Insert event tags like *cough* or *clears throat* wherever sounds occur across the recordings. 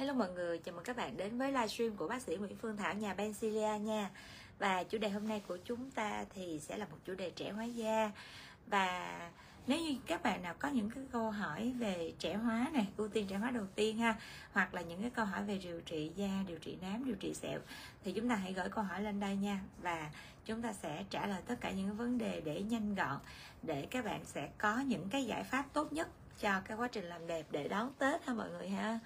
Hello mọi người, chào mừng các bạn đến với livestream của bác sĩ Nguyễn Phương Thảo nhà Bencilia nha. Và chủ đề hôm nay của chúng ta thì sẽ là một chủ đề trẻ hóa da. Và nếu như các bạn nào có những cái câu hỏi về trẻ hóa này, ưu tiên trẻ hóa đầu tiên ha, hoặc là những cái câu hỏi về điều trị da, điều trị nám, điều trị sẹo thì chúng ta hãy gửi câu hỏi lên đây nha và chúng ta sẽ trả lời tất cả những vấn đề để nhanh gọn để các bạn sẽ có những cái giải pháp tốt nhất cho cái quá trình làm đẹp để đón Tết ha mọi người ha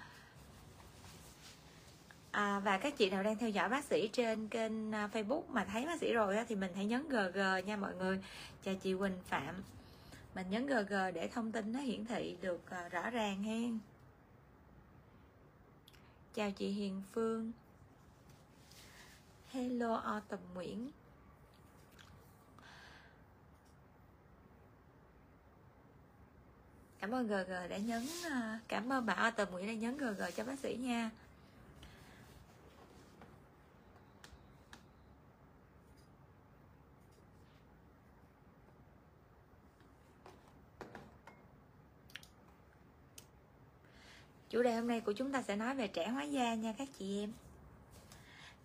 à, và các chị nào đang theo dõi bác sĩ trên kênh à, Facebook mà thấy bác sĩ rồi á, thì mình hãy nhấn GG nha mọi người. Chào chị Quỳnh Phạm. Mình nhấn GG để thông tin nó hiển thị được à, rõ ràng hen. Chào chị Hiền Phương. Hello O Nguyễn. Cảm ơn GG đã nhấn à, Cảm ơn bà O Nguyễn đã nhấn GG cho bác sĩ nha. Chủ đề hôm nay của chúng ta sẽ nói về trẻ hóa da nha các chị em.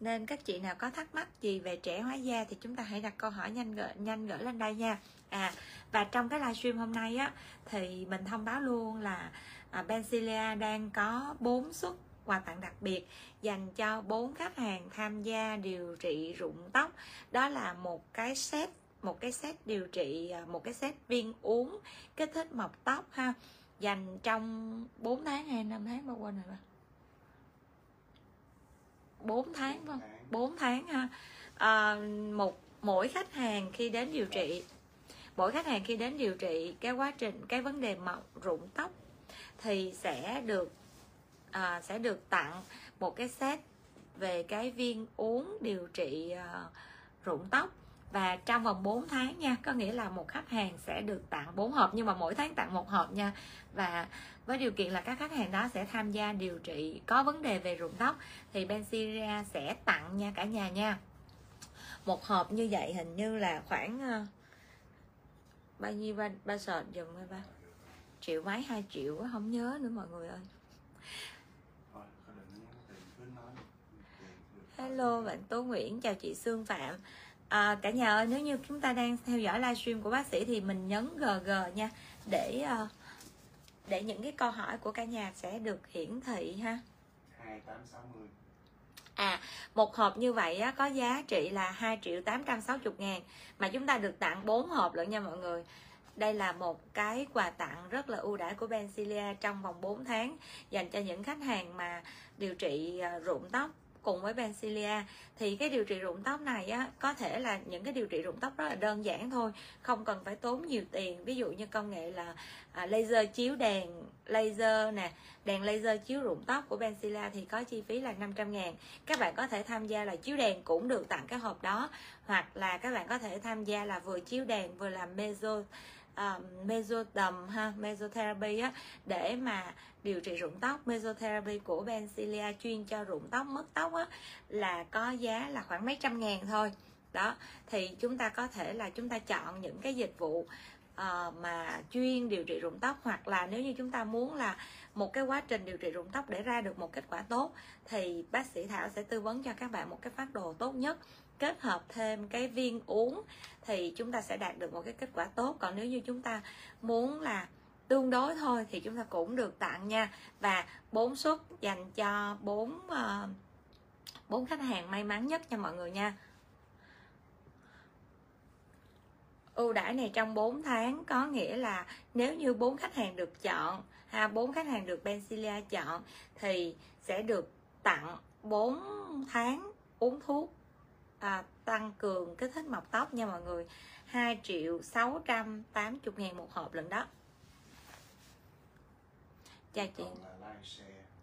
Nên các chị nào có thắc mắc gì về trẻ hóa da thì chúng ta hãy đặt câu hỏi nhanh gửi nhanh gửi lên đây nha. À và trong cái livestream hôm nay á thì mình thông báo luôn là à, Bensilia đang có 4 suất quà tặng đặc biệt dành cho bốn khách hàng tham gia điều trị rụng tóc. Đó là một cái set một cái set điều trị à, một cái set viên uống kích thích mọc tóc ha dành trong 4 tháng hay 5 tháng bao quên rồi ba 4 tháng không? 4 tháng ha. À, một mỗi khách hàng khi đến điều trị mỗi khách hàng khi đến điều trị cái quá trình cái vấn đề mọc rụng tóc thì sẽ được à, sẽ được tặng một cái set về cái viên uống điều trị à, rụng tóc và trong vòng 4 tháng nha có nghĩa là một khách hàng sẽ được tặng 4 hộp nhưng mà mỗi tháng tặng một hộp nha. Và với điều kiện là các khách hàng đó sẽ tham gia điều trị có vấn đề về rụng tóc thì Bensiria sẽ tặng nha cả nhà nha. Một hộp như vậy hình như là khoảng uh, bao nhiêu ba, ba sọt dùm ba. Triệu mấy hai triệu không nhớ nữa mọi người ơi. Hello bạn Tố Nguyễn chào chị Sương Phạm à, cả nhà ơi nếu như chúng ta đang theo dõi livestream của bác sĩ thì mình nhấn GG nha để ờ, để những cái câu hỏi của cả nhà sẽ được hiển thị ha. 2860 À, một hộp như vậy á, có giá trị là 2 triệu 860 ngàn Mà chúng ta được tặng 4 hộp lận nha mọi người. Đây là một cái quà tặng rất là ưu đãi của Bencilia trong vòng 4 tháng Dành cho những khách hàng mà điều trị ờ, rụng tóc cùng với Bensilia thì cái điều trị rụng tóc này á có thể là những cái điều trị rụng tóc rất là đơn giản thôi. Không cần phải tốn nhiều tiền. Ví dụ như công nghệ là à, laser chiếu đèn laser nè đèn laser chiếu rụng tóc của Bensilia thì có chi phí là 500 ngàn. Các bạn có thể tham gia là chiếu đèn cũng được tặng cái hộp đó. Hoặc là các bạn có thể tham gia là vừa chiếu đèn vừa làm meso À, uh, mesoderm ha mesotherapy á để mà điều trị rụng tóc. Mesotherapy của Bencilia chuyên cho rụng tóc mất tóc á là có giá là khoảng mấy trăm ngàn thôi. Đó thì chúng ta có thể là chúng ta chọn những cái dịch vụ uh, mà chuyên điều trị rụng tóc hoặc là nếu như chúng ta muốn là một cái quá trình điều trị rụng tóc để ra được một kết quả tốt thì bác sĩ Thảo sẽ tư vấn cho các bạn một cái phát đồ tốt nhất kết hợp thêm cái viên uống thì chúng ta sẽ đạt được một cái kết quả tốt. Còn nếu như chúng ta muốn là tương đối thôi thì chúng ta cũng được tặng nha. Và bốn suất dành cho bốn ờ, bốn khách hàng may mắn nhất nha mọi người nha. Ưu đãi này trong 4 tháng có nghĩa là nếu như bốn khách hàng được chọn ha, bốn khách hàng được Bencilia chọn thì sẽ được tặng 4 tháng uống thuốc à, tăng cường kích thích mọc tóc nha mọi người. 2 triệu 680 ngàn một hộp lần đó. Chào chị.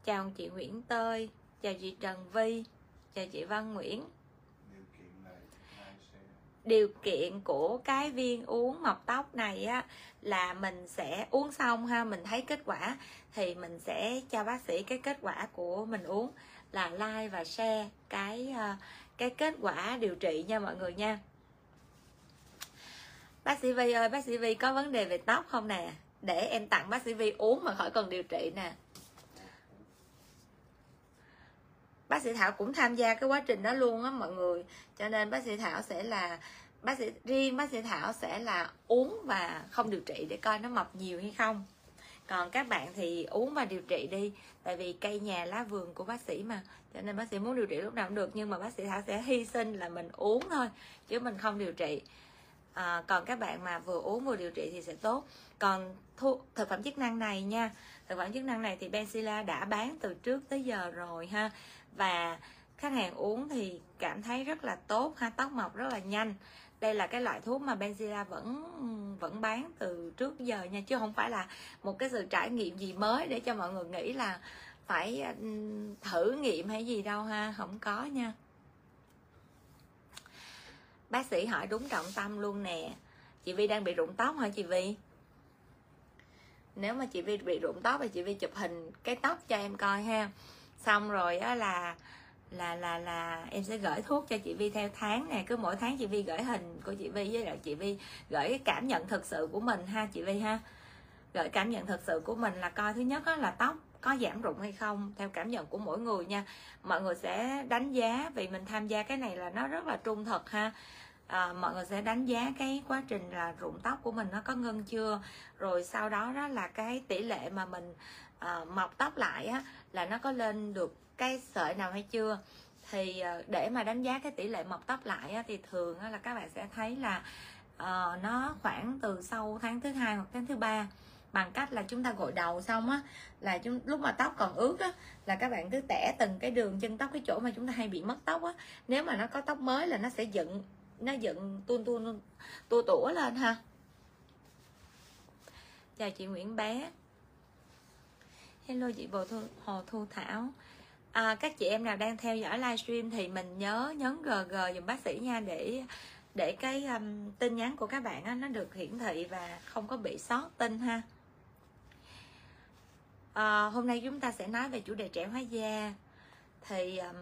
Chào chị Nguyễn Tơi. Chào chị Trần Vi. Chào chị Văn Nguyễn. Điều kiện của cái viên uống mọc tóc này á là mình sẽ uống xong ha mình thấy kết quả thì mình sẽ cho bác sĩ cái kết quả của mình uống là like và share cái uh, cái kết quả điều trị nha mọi người nha. Bác sĩ Vi ơi, bác sĩ Vi có vấn đề về tóc không nè? Để em tặng bác sĩ Vi uống mà khỏi cần điều trị nè. Bác sĩ thảo cũng tham gia cái quá trình đó luôn á mọi người. Cho nên bác sĩ thảo sẽ là, bác sĩ, riêng bác sĩ thảo sẽ là uống và không điều trị để coi nó mập nhiều hay không. Còn các bạn thì uống và điều trị đi tại vì cây nhà lá vườn của bác sĩ mà. Cho nên bác sĩ muốn điều trị lúc nào cũng được nhưng mà bác sĩ thảo sẽ hy sinh là mình uống thôi chứ mình không điều trị. À, còn các bạn mà vừa uống vừa điều trị thì sẽ tốt. Còn thu, thực phẩm chức năng này nha. Thực phẩm chức năng này thì Benzilla đã bán từ trước tới giờ rồi ha. Và khách hàng uống thì cảm thấy rất là tốt ha tóc mọc rất là nhanh đây là cái loại thuốc mà Benzilla vẫn vẫn bán từ trước giờ nha, chứ không phải là một cái sự trải nghiệm gì mới để cho mọi người nghĩ là phải ừ, thử nghiệm hay gì đâu ha, không có nha. Bác sĩ hỏi đúng trọng tâm luôn nè. Chị vi đang bị rụng tóc hả chị vi? Nếu mà chị vi bị rụng tóc thì chị vi chụp hình cái tóc cho em coi ha. Xong rồi á là là là là em sẽ gửi thuốc cho chị Vi theo tháng nè. Cứ mỗi tháng chị Vi gửi hình của chị Vi với lại chị Vi gửi cái cảm nhận thực sự của mình ha chị Vi ha. Gửi cảm nhận thực sự của mình là coi thứ nhất là tóc có giảm rụng hay không theo cảm nhận của mỗi người nha. Mọi người sẽ đánh giá vì mình tham gia cái này là nó rất là trung thực ha. À, mọi người sẽ đánh giá cái quá trình là rụng tóc của mình nó có ngưng chưa. Rồi sau đó đó là cái tỷ lệ mà mình à, mọc tóc lại á là nó có lên được cái sợi nào hay chưa. Thì ờ, để mà đánh giá cái tỷ lệ mọc tóc lại á, thì thường á, là các bạn sẽ thấy là uh, nó khoảng từ sau tháng thứ hai hoặc tháng thứ ba. Bằng cách là chúng ta gội đầu xong á là chúng lúc mà tóc còn ướt á là các bạn cứ tẻ từng cái đường chân tóc cái chỗ mà chúng ta hay bị mất tóc á. Nếu mà nó có tóc mới là nó sẽ dựng nó dựng tuôn tuôn tua tủa lên ha. Chào chị Nguyễn bé hello chị Bồ Thu, Hồ Thu Thảo. À, các chị em nào đang theo dõi livestream thì mình nhớ nhấn GG dùm bác sĩ nha để để cái um, tin nhắn của các bạn á, nó được hiển thị và không có bị sót tin ha. À, hôm nay chúng ta sẽ nói về chủ đề trẻ hóa da. Thì um,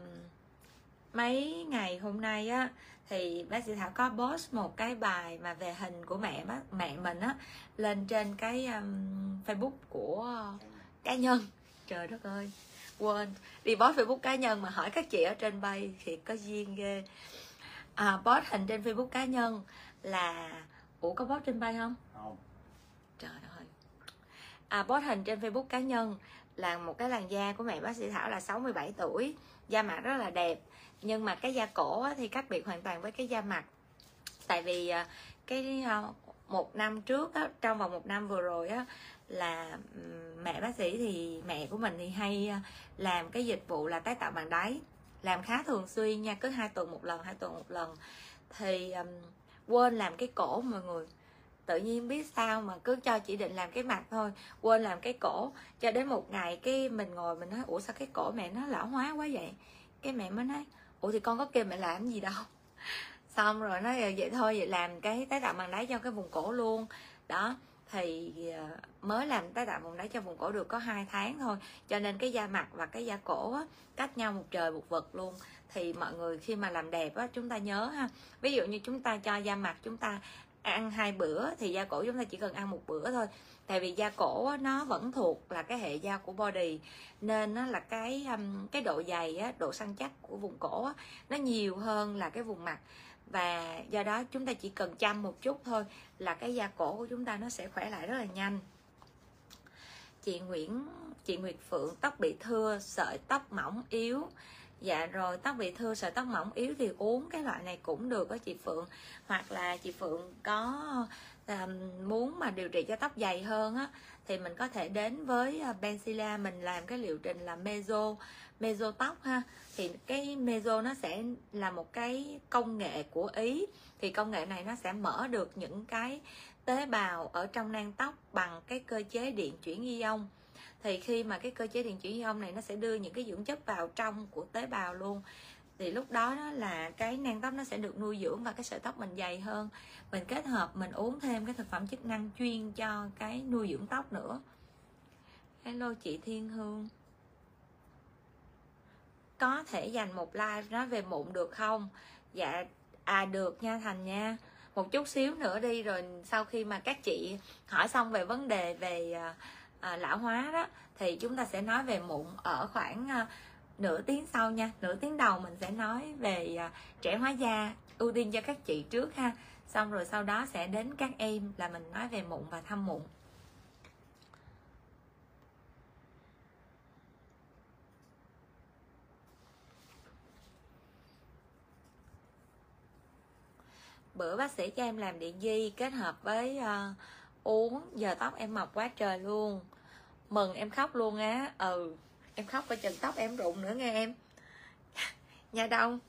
mấy ngày hôm nay á thì bác sĩ thảo có post một cái bài mà về hình của mẹ bác mẹ mình á lên trên cái um, facebook của cá nhân. Trời đất ơi. Quên. Đi post facebook cá nhân mà hỏi các chị ở trên bay thì có duyên ghê. À, post hình trên facebook cá nhân là ủa có post trên bay không? Không. Trời ơi. À, post hình trên facebook cá nhân là một cái làn da của mẹ bác sĩ thảo là 67 tuổi. Da mặt rất là đẹp. Nhưng mà cái da cổ á, thì khác biệt hoàn toàn với cái da mặt. Tại vì à, cái à, một năm trước á, trong vòng một năm vừa rồi á là mẹ bác sĩ thì mẹ của mình thì hay à, làm cái dịch vụ là tái tạo bằng đáy làm khá thường xuyên nha cứ hai tuần một lần hai tuần một lần. Thì um, quên làm cái cổ mọi người tự nhiên biết sao mà cứ cho chỉ định làm cái mặt thôi quên làm cái cổ. Cho đến một ngày cái mình ngồi mình nói ủa sao cái cổ mẹ nó lão hóa quá vậy? Cái mẹ mới nói ủa thì con có kêu mẹ làm gì đâu. *laughs* Xong rồi nói ờ, vậy thôi vậy làm cái tái tạo bằng đáy cho cái vùng cổ luôn. Đó thì à, mới làm tái tạo vùng đáy cho vùng cổ được có hai tháng thôi. Cho nên cái da mặt và cái da cổ á, cách nhau một trời một vực luôn. Thì mọi người khi mà làm đẹp á chúng ta nhớ ha. Ví dụ như chúng ta cho da mặt chúng ta ăn hai bữa thì da cổ chúng ta chỉ cần ăn một bữa thôi. Tại vì da cổ á, nó vẫn thuộc là cái hệ da của body. Nên nó là cái um, cái độ dày á, độ săn chắc của vùng cổ á, nó nhiều hơn là cái vùng mặt và do đó chúng ta chỉ cần chăm một chút thôi là cái da cổ của chúng ta nó sẽ khỏe lại rất là nhanh. Chị Nguyễn chị Nguyệt Phượng tóc bị thưa sợi tóc mỏng yếu. Dạ rồi tóc bị thưa sợi tóc mỏng yếu thì uống cái loại này cũng được đó chị Phượng. Hoặc là chị Phượng có à, muốn mà điều trị cho tóc dày hơn á thì mình có thể đến với ờ, Benzilla mình làm cái liệu trình là meso meso tóc ha. Thì cái meso nó sẽ là một cái công nghệ của ý. Thì công nghệ này nó sẽ mở được những cái tế bào ở trong nang tóc bằng cái cơ chế điện chuyển ion thì khi mà cái cơ chế điện chuyển ion này nó sẽ đưa những cái dưỡng chất vào trong của tế bào luôn. Thì lúc đó, đó là cái nang tóc nó sẽ được nuôi dưỡng và cái sợi tóc mình dày hơn. Mình kết hợp mình uống thêm cái thực phẩm chức năng chuyên cho cái nuôi dưỡng tóc nữa. Hello chị thiên hương có thể dành một live nói về mụn được không? Dạ à được nha thành nha. Một chút xíu nữa đi rồi sau khi mà các chị hỏi xong về vấn đề về à, à, lão hóa đó thì chúng ta sẽ nói về mụn ở khoảng à, nửa tiếng sau nha. Nửa tiếng đầu mình sẽ nói về à, trẻ hóa da ưu tiên cho các chị trước ha. Xong rồi sau đó sẽ đến các em là mình nói về mụn và thăm mụn. Bữa bác sĩ cho em làm điện di kết hợp với uh, uống giờ tóc em mọc quá trời luôn. Mừng em khóc luôn á. Ừ em khóc coi chừng tóc em rụng nữa nghe em. *laughs* Nha đông.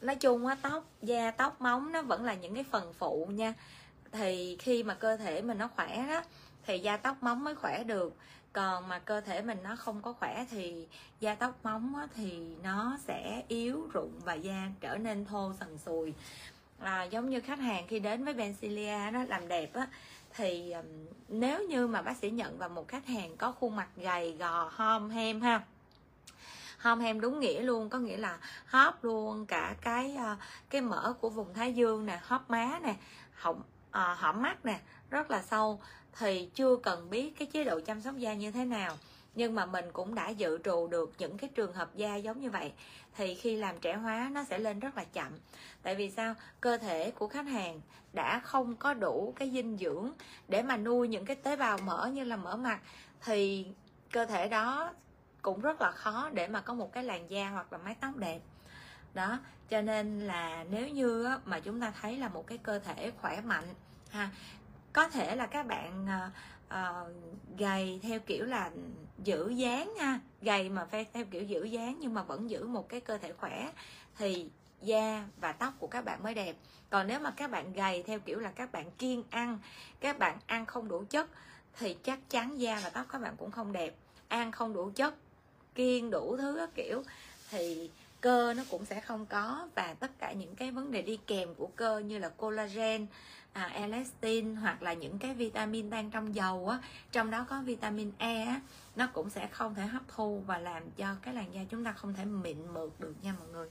Nói chung á tóc da tóc móng nó vẫn là những cái phần phụ nha. Thì khi mà cơ thể mình nó khỏe đó thì da tóc móng mới khỏe được còn mà cơ thể mình nó không có khỏe thì da tóc móng á, thì nó sẽ yếu rụng và da trở nên thô sần sùi. À, giống như khách hàng khi đến với Bensilia nó làm đẹp á thì um, nếu như mà bác sĩ nhận vào một khách hàng có khuôn mặt gầy gò hom hem ha hom hem đúng nghĩa luôn có nghĩa là hóp luôn cả cái uh, cái mỡ của vùng thái dương nè hóp má nè họng uh, ờ, hõm mắt nè rất là sâu thì chưa cần biết cái chế độ chăm sóc da như thế nào. Nhưng mà mình cũng đã dự trù được những cái trường hợp da giống như vậy, thì khi làm trẻ hóa nó sẽ lên rất là chậm. Tại vì sao? Cơ thể của khách hàng đã không có đủ cái dinh dưỡng để mà nuôi những cái tế bào mỡ như là mỡ mặt, thì cơ thể đó cũng rất là khó để mà có một cái làn da hoặc là mái tóc đẹp. Đó, cho nên là nếu như mà chúng ta thấy là một cái cơ thể khỏe mạnh, ha có thể là các bạn uh, uh, gầy theo kiểu là giữ dáng ha. Gầy mà phải theo kiểu giữ dáng nhưng mà vẫn giữ một cái cơ thể khỏe thì da và tóc của các bạn mới đẹp. Còn nếu mà các bạn gầy theo kiểu là các bạn kiêng ăn các bạn ăn không đủ chất thì chắc chắn da và tóc các bạn cũng không đẹp. Ăn không đủ chất kiêng đủ thứ các kiểu thì cơ nó cũng sẽ không có. Và tất cả những cái vấn đề đi kèm của cơ như là collagen à, elastin hoặc là những cái vitamin đang trong dầu á trong đó có vitamin E á nó cũng sẽ không thể hấp thu và làm cho cái làn da chúng ta không thể mịn mượt được nha mọi người.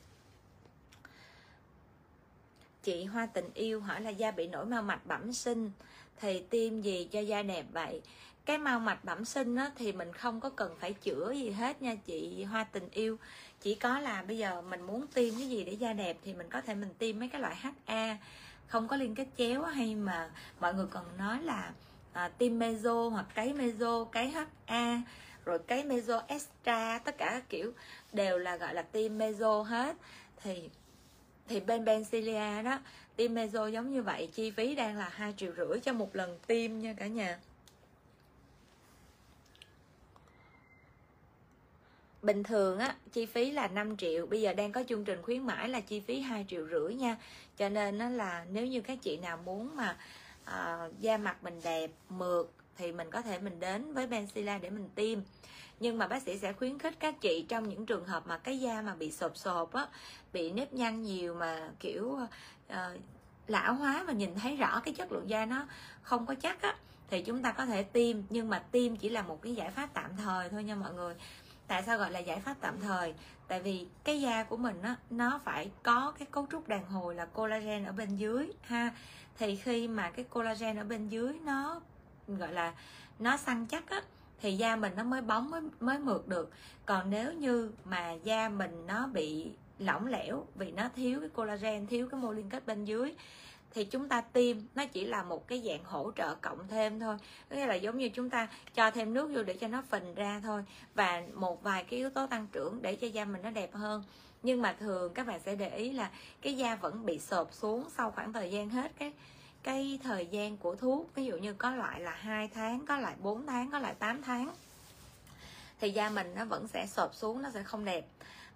Chị Hoa tình yêu hỏi là da bị nổi mao mạch bẩm sinh thì tiêm gì cho da đẹp vậy? Cái mau mạch bẩm sinh á, thì mình không có cần phải chữa gì hết nha chị Hoa tình yêu. Chỉ có là bây giờ mình muốn tiêm cái gì để da đẹp thì mình có thể mình tiêm mấy cái loại HA không có liên kết chéo hay mà mọi người còn nói là à, tiêm meso hoặc cái meso cái HA rồi cái meso extra tất cả các kiểu đều là gọi là tiêm meso hết. Thì thì bên Bencilia đó tiêm meso giống như vậy chi phí đang là hai triệu rưỡi cho một lần tiêm nha cả nhà. Bình thường á chi phí là 5 triệu bây giờ đang có chương trình khuyến mãi là chi phí 2 triệu rưỡi nha. Cho nên nó là nếu như các chị nào muốn mà à, da mặt mình đẹp mượt thì mình có thể mình đến với Benzilla để mình tiêm. Nhưng mà bác sĩ sẽ khuyến khích các chị trong những trường hợp mà cái da mà bị sộp sộp á bị nếp nhăn nhiều mà kiểu uh, lão hóa và nhìn thấy rõ cái chất lượng da nó không có chắc á thì chúng ta có thể tiêm. Nhưng mà tiêm chỉ là một cái giải pháp tạm thời thôi nha mọi người tại sao gọi là giải pháp tạm thời? Tại vì cái da của mình á, nó phải có cái cấu trúc đàn hồi là collagen ở bên dưới, ha. Thì khi mà cái collagen ở bên dưới nó, gọi là, nó săn chắc á, thì da mình nó mới bóng, mới mới mượt được. Còn nếu như mà da mình nó bị lỏng lẻo vì nó thiếu cái collagen, thiếu cái mô liên kết bên dưới thì chúng ta tiêm, nó chỉ là một cái dạng hỗ trợ cộng thêm thôi. Nghĩa là giống như chúng ta cho thêm nước vô để cho nó phình ra thôi. Và một vài cái yếu tố tăng trưởng để cho da mình nó đẹp hơn. Nhưng mà thường các bạn sẽ để ý là cái da vẫn bị sộp xuống sau khoảng thời gian hết cái cái thời gian của thuốc. Ví dụ như có loại là hai tháng, có loại 4 tháng, có loại 8 tháng, thì da mình nó vẫn sẽ sộp xuống, nó sẽ không đẹp.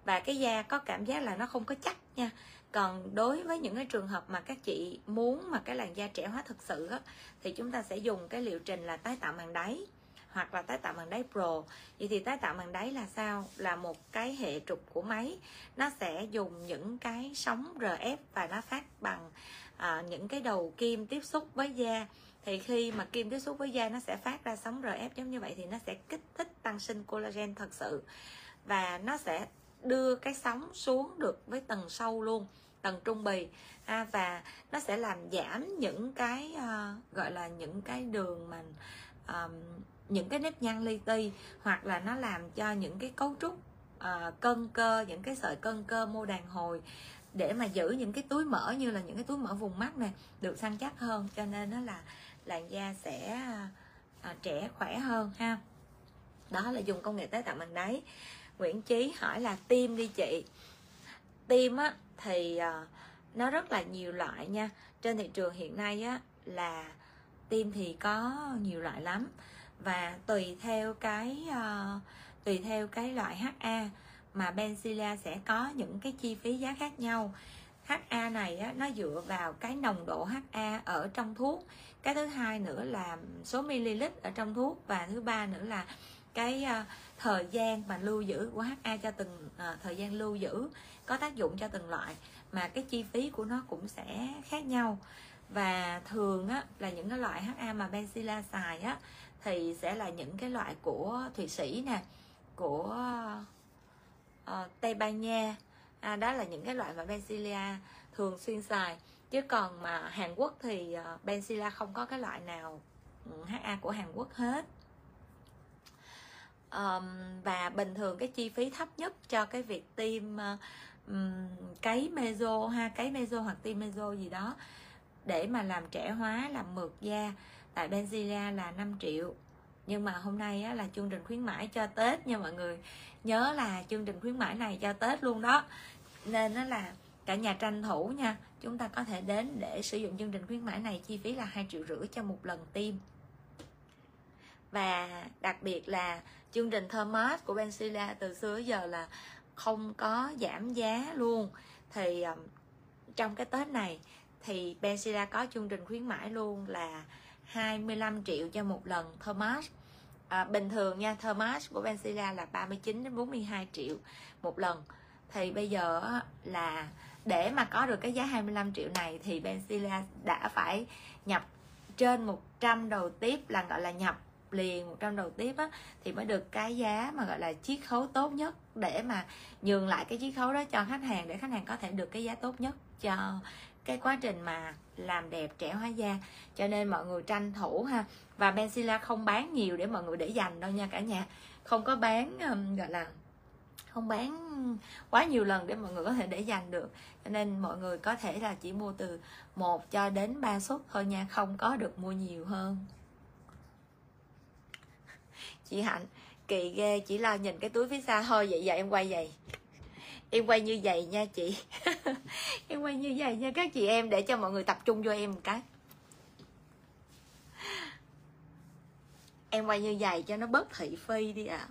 Và cái da có cảm giác là nó không có chắc nha còn đối với những cái trường hợp mà các chị muốn mà cái làn da trẻ hóa thực sự á, thì chúng ta sẽ dùng cái liệu trình là tái tạo màng đáy hoặc là tái tạo màng đáy pro. Vậy thì tái tạo màng đáy là sao? Là một cái hệ trục của máy. Nó sẽ dùng những cái sóng rf và nó phát bằng à, những cái đầu kim tiếp xúc với da. Thì khi mà kim tiếp xúc với da nó sẽ phát ra sóng rf giống như vậy thì nó sẽ kích thích tăng sinh collagen thật sự. Và nó sẽ đưa cái sóng xuống được với tầng sâu luôn tầng trung bì. Ha và nó sẽ làm giảm những cái uh, gọi là những cái đường mà um, những cái nếp nhăn li ti hoặc là nó làm cho những cái cấu trúc uh, cân cơ những cái sợi cân cơ mô đàn hồi để mà giữ những cái túi mỡ như là những cái túi mỡ vùng mắt này được săn chắc hơn. Cho nên nó là làn da sẽ uh, trẻ khỏe hơn ha. Đó là dùng công nghệ tái tạo bằng đáy. Nguyễn Chí hỏi là tim đi chị tim á thì ờ, nó rất là nhiều loại nha. Trên thị trường hiện nay á là tim thì có nhiều loại lắm. Và tùy theo cái uh, tùy theo cái loại HA mà Benzilla sẽ có những cái chi phí giá khác nhau. HA này á, nó dựa vào cái nồng độ HA ở trong thuốc. Cái thứ hai nữa là số ml ở trong thuốc và thứ ba nữa là cái ờ, thời gian mà lưu giữ của HA cho từng ờ, thời gian lưu giữ có tác dụng cho từng loại mà cái chi phí của nó cũng sẽ khác nhau. Và thường á, là những cái loại HA mà Benzilla xài á thì sẽ là những cái loại của Thụy Sĩ nè của uh, Tây Ban Nha. À, đó là những cái loại mà Benzilla thường xuyên xài. Chứ còn mà Hàn Quốc thì uh, Benzilla không có cái loại nào ừ, HA của Hàn Quốc hết um, và bình thường cái chi phí thấp nhất cho cái việc tiêm uh, um, cấy meso ha cấy meso hoặc tiêm meso gì đó để mà làm trẻ hóa làm mượt da tại Benzilla là 5 triệu. Nhưng mà hôm nay á, là chương trình khuyến mãi cho Tết nha mọi người. Nhớ là chương trình khuyến mãi này cho Tết luôn đó. Nên nó là cả nhà tranh thủ nha chúng ta có thể đến để sử dụng chương trình khuyến mãi này chi phí là hai triệu rưỡi cho một lần tiêm. Và đặc biệt là chương trình Thomas của Benzilla từ xưa đến giờ là không có giảm giá luôn. Thì um, trong cái Tết này thì Benzilla có chương trình khuyến mãi luôn là 25 triệu cho một lần Thomas à, bình thường nha Thomas của Benzilla là 39 đến 42 triệu một lần. Thì bây giờ là để mà có được cái giá 25 triệu này thì Benzilla đã phải nhập trên 100 đầu tiếp là gọi là nhập liền 100 đầu tiếp á, thì mới được cái giá mà gọi là chiết khấu tốt nhất để mà nhường lại cái chiết khấu đó cho khách hàng để khách hàng có thể được cái giá tốt nhất cho cái quá trình mà làm đẹp trẻ hóa da. Cho nên mọi người tranh thủ ha. Và Benzilla không bán nhiều để mọi người để dành đâu nha cả nhà. Không có bán um, gọi là không bán quá nhiều lần để mọi người có thể để dành được. Cho nên mọi người có thể là chỉ mua từ một cho đến ba suất thôi nha không có được mua nhiều hơn chị hạnh kỳ ghê chỉ là nhìn cái túi phía xa thôi vậy giờ em quay vậy em quay như vậy nha chị. *laughs* Em quay như vậy nha các chị em để cho mọi người tập trung vô em một cái. Em quay như vậy cho nó bớt thị phi đi ạ. À.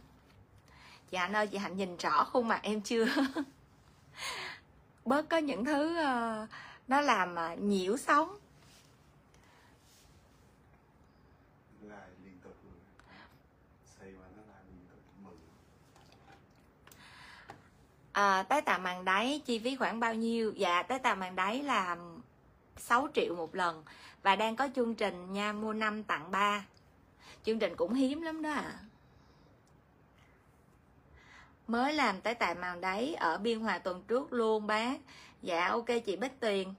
chị hạnh ơi chị hạnh nhìn rõ khuôn mặt em chưa? *laughs* Bớt có những thứ uh, nó làm uh, nhiễu sóng. À, tái tạo màng đáy chi phí khoảng bao nhiêu? Dạ tái tạo màng đáy là 6 triệu một lần và đang có chương trình nha mua 5 tặng 3 chương trình cũng hiếm lắm đó à mới làm tái tạo màng đáy ở biên hòa tuần trước luôn bác. Dạ ok chị bích tuyền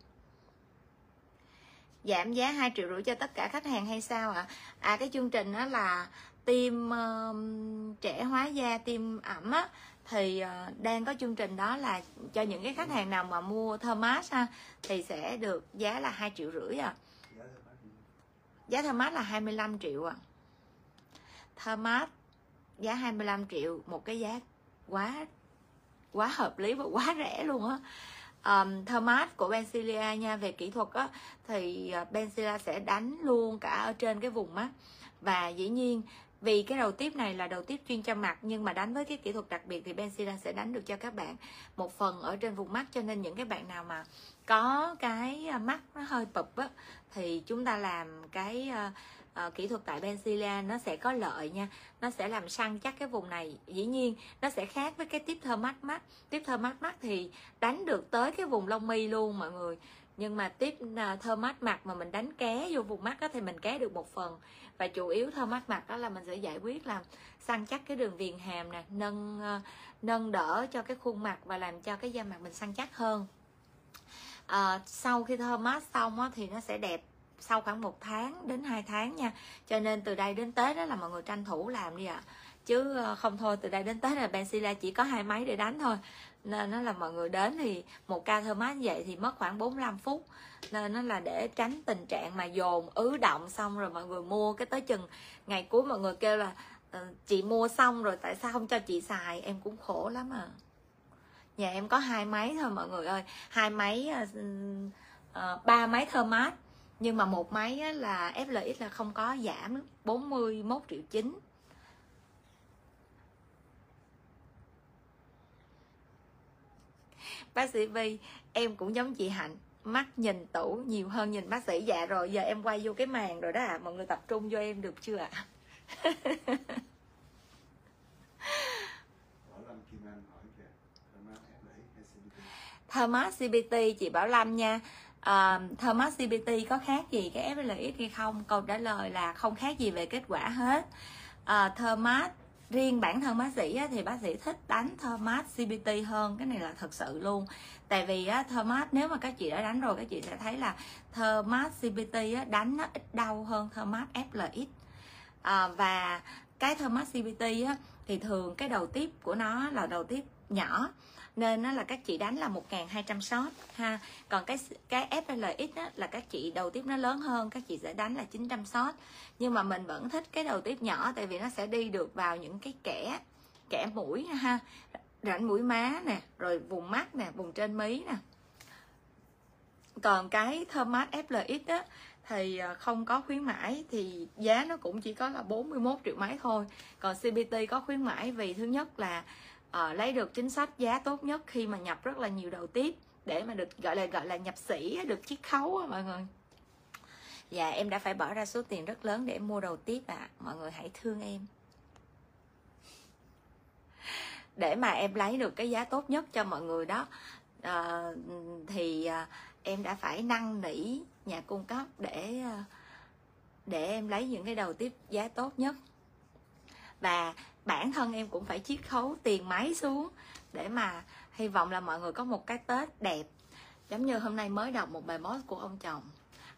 giảm giá 2 triệu rưỡi cho tất cả khách hàng hay sao ạ? À? à cái chương trình đó là tiêm uh, trẻ hóa da tiêm ẩm á thì ờ, đang có chương trình đó là cho những cái khách hàng nào mà mua Thermas ha thì sẽ được giá là hai triệu rưỡi à. Giá Thermas là 25 triệu à. Thermas giá 25 triệu một cái giá quá quá hợp lý và quá rẻ luôn á. Um, Thermas của Benzilla nha về kỹ thuật á thì ờ, uh, Benzilla sẽ đánh luôn cả ở trên cái vùng mắt và dĩ nhiên vì cái đầu tiếp này là đầu tiếp chuyên cho mặt nhưng mà đánh với cái kỹ thuật đặc biệt thì Benzilla sẽ đánh được cho các bạn một phần ở trên vùng mắt cho nên những cái bạn nào mà có cái à, mắt nó hơi bụp á thì chúng ta làm cái uh, uh, kỹ thuật tại Benzilla nó sẽ có lợi nha. Nó sẽ làm săn chắc cái vùng này. Dĩ nhiên nó sẽ khác với cái tiếp thơ mắt mắt. Tiếp thơ mắt mắt thì đánh được tới cái vùng lông mi luôn mọi người nhưng mà tiếp uh, thơ mắt mặt mà mình đánh ké vô vùng mắt đó thì mình ké được một phần. Và chủ yếu thơ mắt mặt đó là mình sẽ giải quyết làm săn chắc cái đường viền hàm nè nâng à, nâng đỡ cho cái khuôn mặt và làm cho cái da mặt mình săn chắc hơn. À, sau khi thơ mát xong á, thì nó sẽ đẹp sau khoảng một tháng đến 2 tháng nha. Cho nên từ đây đến tết đó là mọi người tranh thủ làm đi ạ. À. chứ không thôi từ đây đến tết là benzilla chỉ có hai máy để đánh thôi nên nó là mọi người đến thì một ca thơ mát vậy thì mất khoảng 45 phút. Nên nó là để tránh tình trạng mà dồn ứ động xong rồi mọi người mua cái tới chừng. Ngày cuối mọi người kêu là ờ, chị mua xong rồi tại sao không cho chị xài? Em cũng khổ lắm à. Nhà em có hai máy thôi mọi người ơi. Hai máy uh, ba máy thơ mát. Nhưng mà một máy là FLX là không có giảm 41 triệu chín. Bác sĩ Vi em cũng giống chị Hạnh. Mắt nhìn tủ nhiều hơn nhìn bác sĩ. Dạ rồi giờ em quay vô cái màn rồi đó à mọi người tập trung vô em được chưa ạ? À? Thomas CBT chị Bảo Lâm nha. Uh, Thomas CBT có khác gì cái FLX hay không? Câu trả lời là không khác gì về kết quả hết. Uh, Thomas riêng bản thân bác sĩ á, thì bác sĩ thích đánh Thomas CBT hơn. Cái này là thật sự luôn. Tại vì á, Thomas nếu mà các chị đã đánh rồi các chị sẽ thấy là Thomas CBT á, đánh nó ít đau hơn Thomas FLX à, và cái Thomas CBT á, thì thường cái đầu tiếp của nó là đầu tiếp nhỏ nên nó là các chị đánh là 1.200 shot, ha. Còn cái cái FLX đó là các chị đầu tiếp nó lớn hơn, các chị sẽ đánh là 900 shot. Nhưng mà mình vẫn thích cái đầu tiếp nhỏ, tại vì nó sẽ đi được vào những cái kẻ kẻ mũi, ha. Rãnh mũi má nè, rồi vùng mắt nè, vùng trên mí nè. Còn cái thơm mát FLX á thì ờ, không có khuyến mãi, thì giá nó cũng chỉ có là 41 triệu mấy thôi. Còn CBT có khuyến mãi vì thứ nhất là uh, lấy được chính sách giá tốt nhất khi mà nhập rất là nhiều đầu tiếp để mà được gọi là gọi là nhập sĩ được chiết khấu á mọi người. Và em đã phải bỏ ra số tiền rất lớn để mua đầu tiếp ạ. À. mọi người hãy thương em. Để mà em lấy được cái giá tốt nhất cho mọi người đó uh, thì uh, em đã phải năn nỉ nhà cung cấp để uh, để em lấy những cái đầu tiếp giá tốt nhất. Và bản thân em cũng phải chiết khấu tiền máy xuống để mà hy vọng là mọi người có một cái tết đẹp. Giống như hôm nay mới đọc một bài post của ông chồng.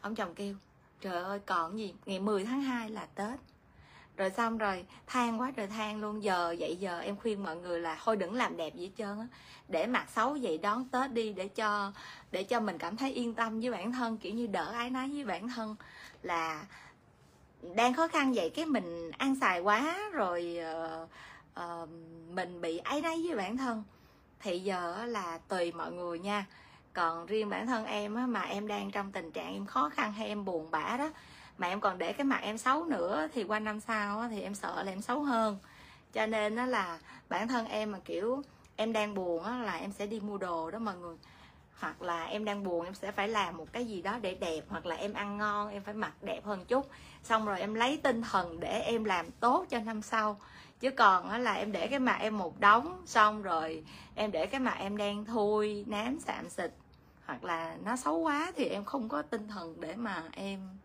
Ông chồng kêu, trời ơi, còn gì? Ngày 10 tháng 2 là tết. Rồi xong rồi, than quá trời than luôn. Giờ, vậy giờ em khuyên mọi người là thôi đừng làm đẹp gì hết trơn á. Để mặc xấu vậy đón tết đi để cho để cho mình cảm thấy yên tâm với bản thân, kiểu như đỡ ái náy với bản thân là đang khó khăn vậy cái mình ăn xài quá rồi uh, uh, mình bị ấy đấy với bản thân. Thì giờ là tùy mọi người nha. Còn riêng bản thân em á, mà em đang trong tình trạng em khó khăn hay em buồn bã đó mà em còn để cái mặt em xấu nữa thì qua năm sau á, thì em sợ là em xấu hơn. Cho nên đó là bản thân em mà kiểu em đang buồn á, là em sẽ đi mua đồ đó mọi người. Hoặc là em đang buồn em sẽ phải làm một cái gì đó để đẹp hoặc là em ăn ngon em phải mặc đẹp hơn chút xong rồi em lấy tinh thần để em làm tốt cho năm sau. Chứ còn là em để cái mặt em một đống xong rồi em để cái mặt em đang thui nám sạm xịt. Hoặc là nó xấu quá thì em không có tinh thần để mà em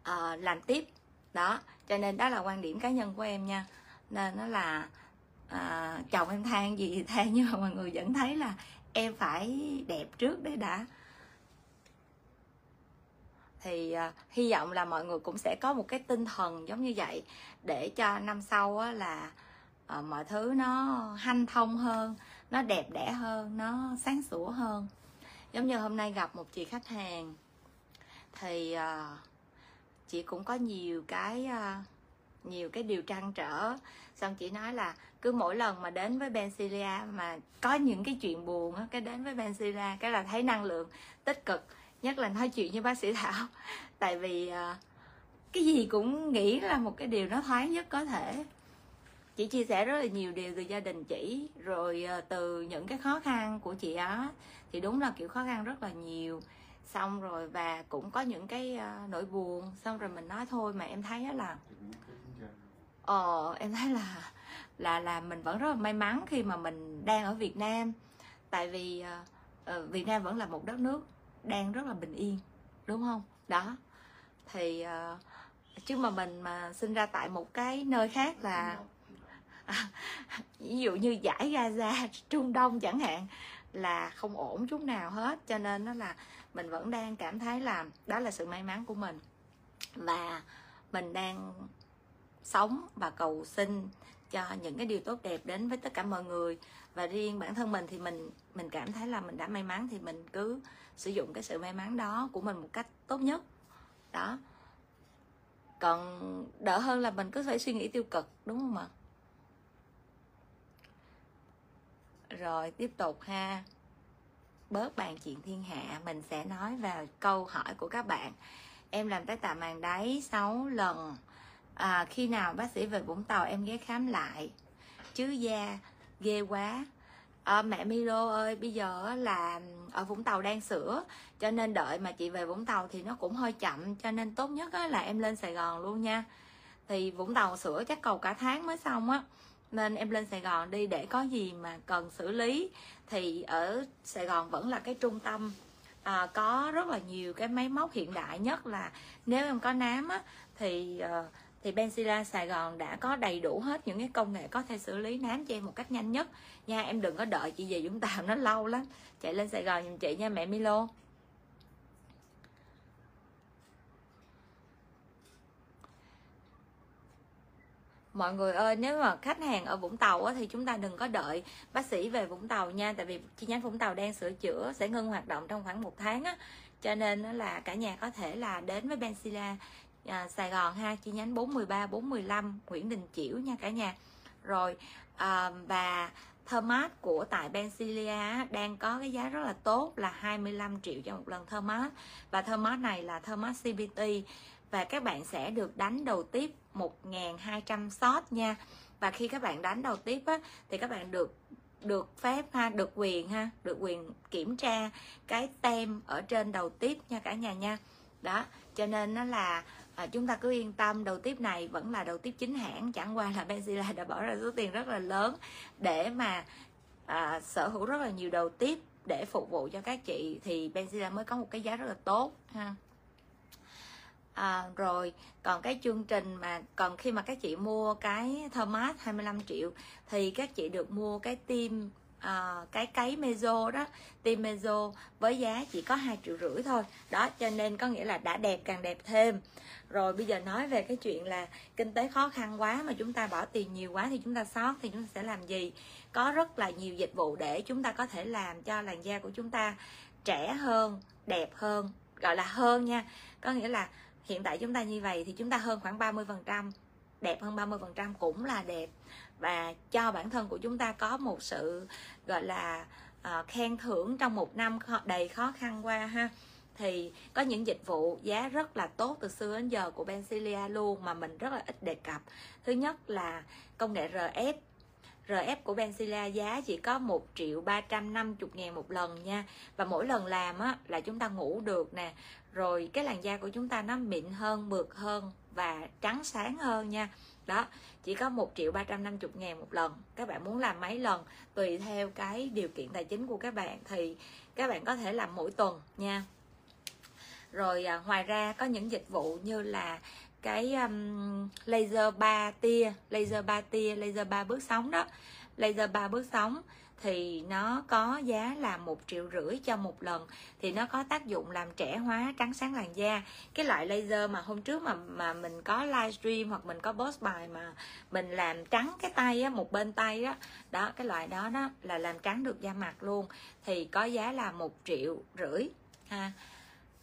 uh, làm tiếp. Đó cho nên đó là quan điểm cá nhân của em nha. Nên nó là uh, chồng em than gì thì than *laughs* nhưng mà mọi người vẫn thấy là em phải đẹp trước đấy đã thì uh, hy vọng là mọi người cũng sẽ có một cái tinh thần giống như vậy để cho năm sau á, là uh, mọi thứ nó hanh thông hơn nó đẹp đẽ hơn nó sáng sủa hơn. Giống như hôm nay gặp một chị khách hàng thì uh, chị cũng có nhiều cái uh, nhiều cái điều trăn trở. Xong chị nói là cứ mỗi lần mà đến với Benzilia mà có những cái chuyện buồn á cái đến với Benzilia cái là thấy năng lượng tích cực nhất là nói chuyện với bác sĩ thảo. *laughs* Tại vì à, cái gì cũng nghĩ là một cái điều nó thoáng nhất có thể. Chị chia sẻ rất là nhiều điều từ gia đình chị rồi à, từ những cái khó khăn của chị á thì đúng là kiểu khó khăn rất là nhiều. Xong rồi và cũng có những cái à, nỗi buồn. Xong rồi mình nói thôi mà em thấy là ờ em thấy là là là mình vẫn rất là may mắn khi mà mình đang ở Việt Nam. Tại vì uh, Việt Nam vẫn là một đất nước đang rất là bình yên đúng không? Đó thì uh, chứ mà mình mà sinh ra tại một cái nơi khác là à, *laughs* ví dụ như giải Gaza Trung Đông chẳng hạn là không ổn chút nào hết. Cho nên nó là mình vẫn đang cảm thấy là đó là sự may mắn của mình. Và mình đang sống và cầu xin cho những cái điều tốt đẹp đến với tất cả mọi người. Và riêng bản thân mình thì mình mình cảm thấy là mình đã may mắn thì mình cứ sử dụng cái sự may mắn đó của mình một cách tốt nhất. Đó. Còn đỡ hơn là mình cứ phải suy nghĩ tiêu cực đúng không ạ? Rồi tiếp tục ha. Bớt bàn chuyện thiên hạ mình sẽ nói vào câu hỏi của các bạn. Em làm tái tạo màng đáy 6 lần. À, khi nào bác sĩ về vũng tàu em ghé khám lại? Chứ da ghê quá à, mẹ Milo ơi bây giờ là ở Vũng Tàu đang sửa cho nên đợi mà chị về Vũng Tàu thì nó cũng hơi chậm cho nên tốt nhất là em lên Sài Gòn luôn nha. Thì Vũng Tàu sửa chắc cầu cả tháng mới xong á nên em lên Sài Gòn đi để có gì mà cần xử lý. Thì ở Sài Gòn vẫn là cái trung tâm à, có rất là nhiều cái máy móc hiện đại nhất là nếu em có nám á thì uh, thì Benzilla Sài Gòn đã có đầy đủ hết những cái công nghệ có thể xử lý nám cho em một cách nhanh nhất. Nha em đừng có đợi chị về Vũng Tàu nó lâu lắm. Chạy lên Sài Gòn giùm chị nha mẹ Milo. Mọi người ơi nếu mà khách hàng ở Vũng Tàu á, thì chúng ta đừng có đợi bác sĩ về Vũng Tàu nha tại vì chi nhánh Vũng Tàu đang sửa chữa sẽ ngưng hoạt động trong khoảng một tháng á. Cho nên là cả nhà có thể là đến với Benzilla à, Sài Gòn ha chi nhánh 413 415 Nguyễn Đình Chiểu nha cả nhà. Rồi à, và Thermat của tại Benzilia đang có cái giá rất là tốt là 25 triệu cho một lần Thermat và Thermat này là Thermat CBT và các bạn sẽ được đánh đầu tiếp 1.200 shot nha. Và khi các bạn đánh đầu tiếp á, thì các bạn được được phép ha được quyền ha được quyền kiểm tra cái tem ở trên đầu tiếp nha cả nhà nha. Đó cho nên nó là à, chúng ta cứ yên tâm đầu tiếp này vẫn là đầu tiếp chính hãng. Chẳng qua là *laughs* Benzilla đã bỏ ra số tiền rất là lớn để mà à, sở hữu rất là nhiều đầu tiếp để phục vụ cho các chị. Thì Benzilla mới có một cái giá rất là tốt ha. À, rồi còn cái chương trình mà còn khi mà các chị mua cái Thermat 25 triệu thì các chị được mua cái tim à, cái cấy mezo đó. Tim mezo với giá chỉ có hai triệu rưỡi thôi. Đó cho nên có nghĩa là đã đẹp càng đẹp thêm rồi bây giờ nói về cái chuyện là kinh tế khó khăn quá mà chúng ta bỏ tiền nhiều quá thì chúng ta sót thì chúng ta sẽ làm gì? Có rất là nhiều dịch vụ để chúng ta có thể làm cho làn da của chúng ta trẻ hơn đẹp hơn gọi là hơn nha. Có nghĩa là hiện tại chúng ta như vậy thì chúng ta hơn khoảng 30 phần trăm đẹp hơn 30 phần trăm cũng là đẹp. Và cho bản thân của chúng ta có một sự gọi là uh, khen thưởng trong một năm đầy khó khăn qua ha thì có những dịch vụ giá rất là tốt từ xưa đến giờ của Benzilia luôn mà mình rất là ít đề cập. Thứ nhất là công nghệ RF RF của Benzilla giá chỉ có 1 triệu 350 ngàn một lần nha. Và mỗi lần làm á là chúng ta ngủ được nè. Rồi cái làn da của chúng ta nó mịn hơn, mượt hơn và trắng sáng hơn nha. Đó chỉ có 1 triệu 350 ngàn một lần. Các bạn muốn làm mấy lần tùy theo cái điều kiện tài chính của các bạn thì các bạn có thể làm mỗi tuần nha rồi à, ngoài ra có những dịch vụ như là cái um, laser 3 tia laser 3 tia laser 3 bước sóng đó. Laser 3 bước sóng thì nó có giá là một triệu rưỡi cho một lần thì nó có tác dụng làm trẻ hóa trắng sáng làn da. Cái loại laser mà hôm trước mà mà mình có livestream hoặc mình có post bài mà mình làm trắng cái tay á một bên tay đó đó cái loại đó đó là làm trắng được da mặt luôn thì có giá là một triệu rưỡi ha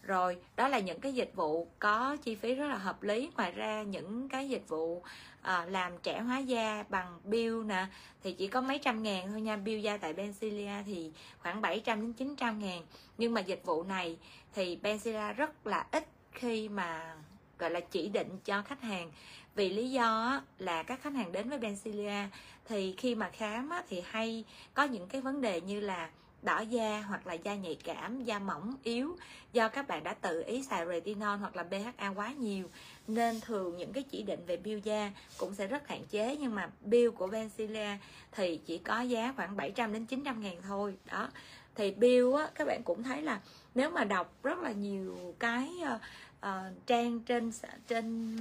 rồi đó là những cái dịch vụ có chi phí rất là hợp lý. Ngoài ra những cái dịch vụ à, làm trẻ hóa da bằng bill nè thì chỉ có mấy trăm ngàn thôi nha. Bill da tại Benzilia thì khoảng 700 đến 900 ngàn. Nhưng mà dịch vụ này thì Benzilia rất là ít khi mà gọi là chỉ định cho khách hàng. Vì lý do là các khách hàng đến với Benzilia thì khi mà khám thì hay có những cái vấn đề như là đỏ da hoặc là da nhạy cảm da mỏng yếu do các bạn đã tự ý xài retinol hoặc là BHA quá nhiều. Nên thường những cái chỉ định về bill da cũng sẽ rất hạn chế nhưng mà bill của Benzilia thì chỉ có giá khoảng 700 đến 900 ngàn thôi. Đó. Thì bill á các bạn cũng thấy là nếu mà đọc rất là nhiều cái uh, uh, trang trên trên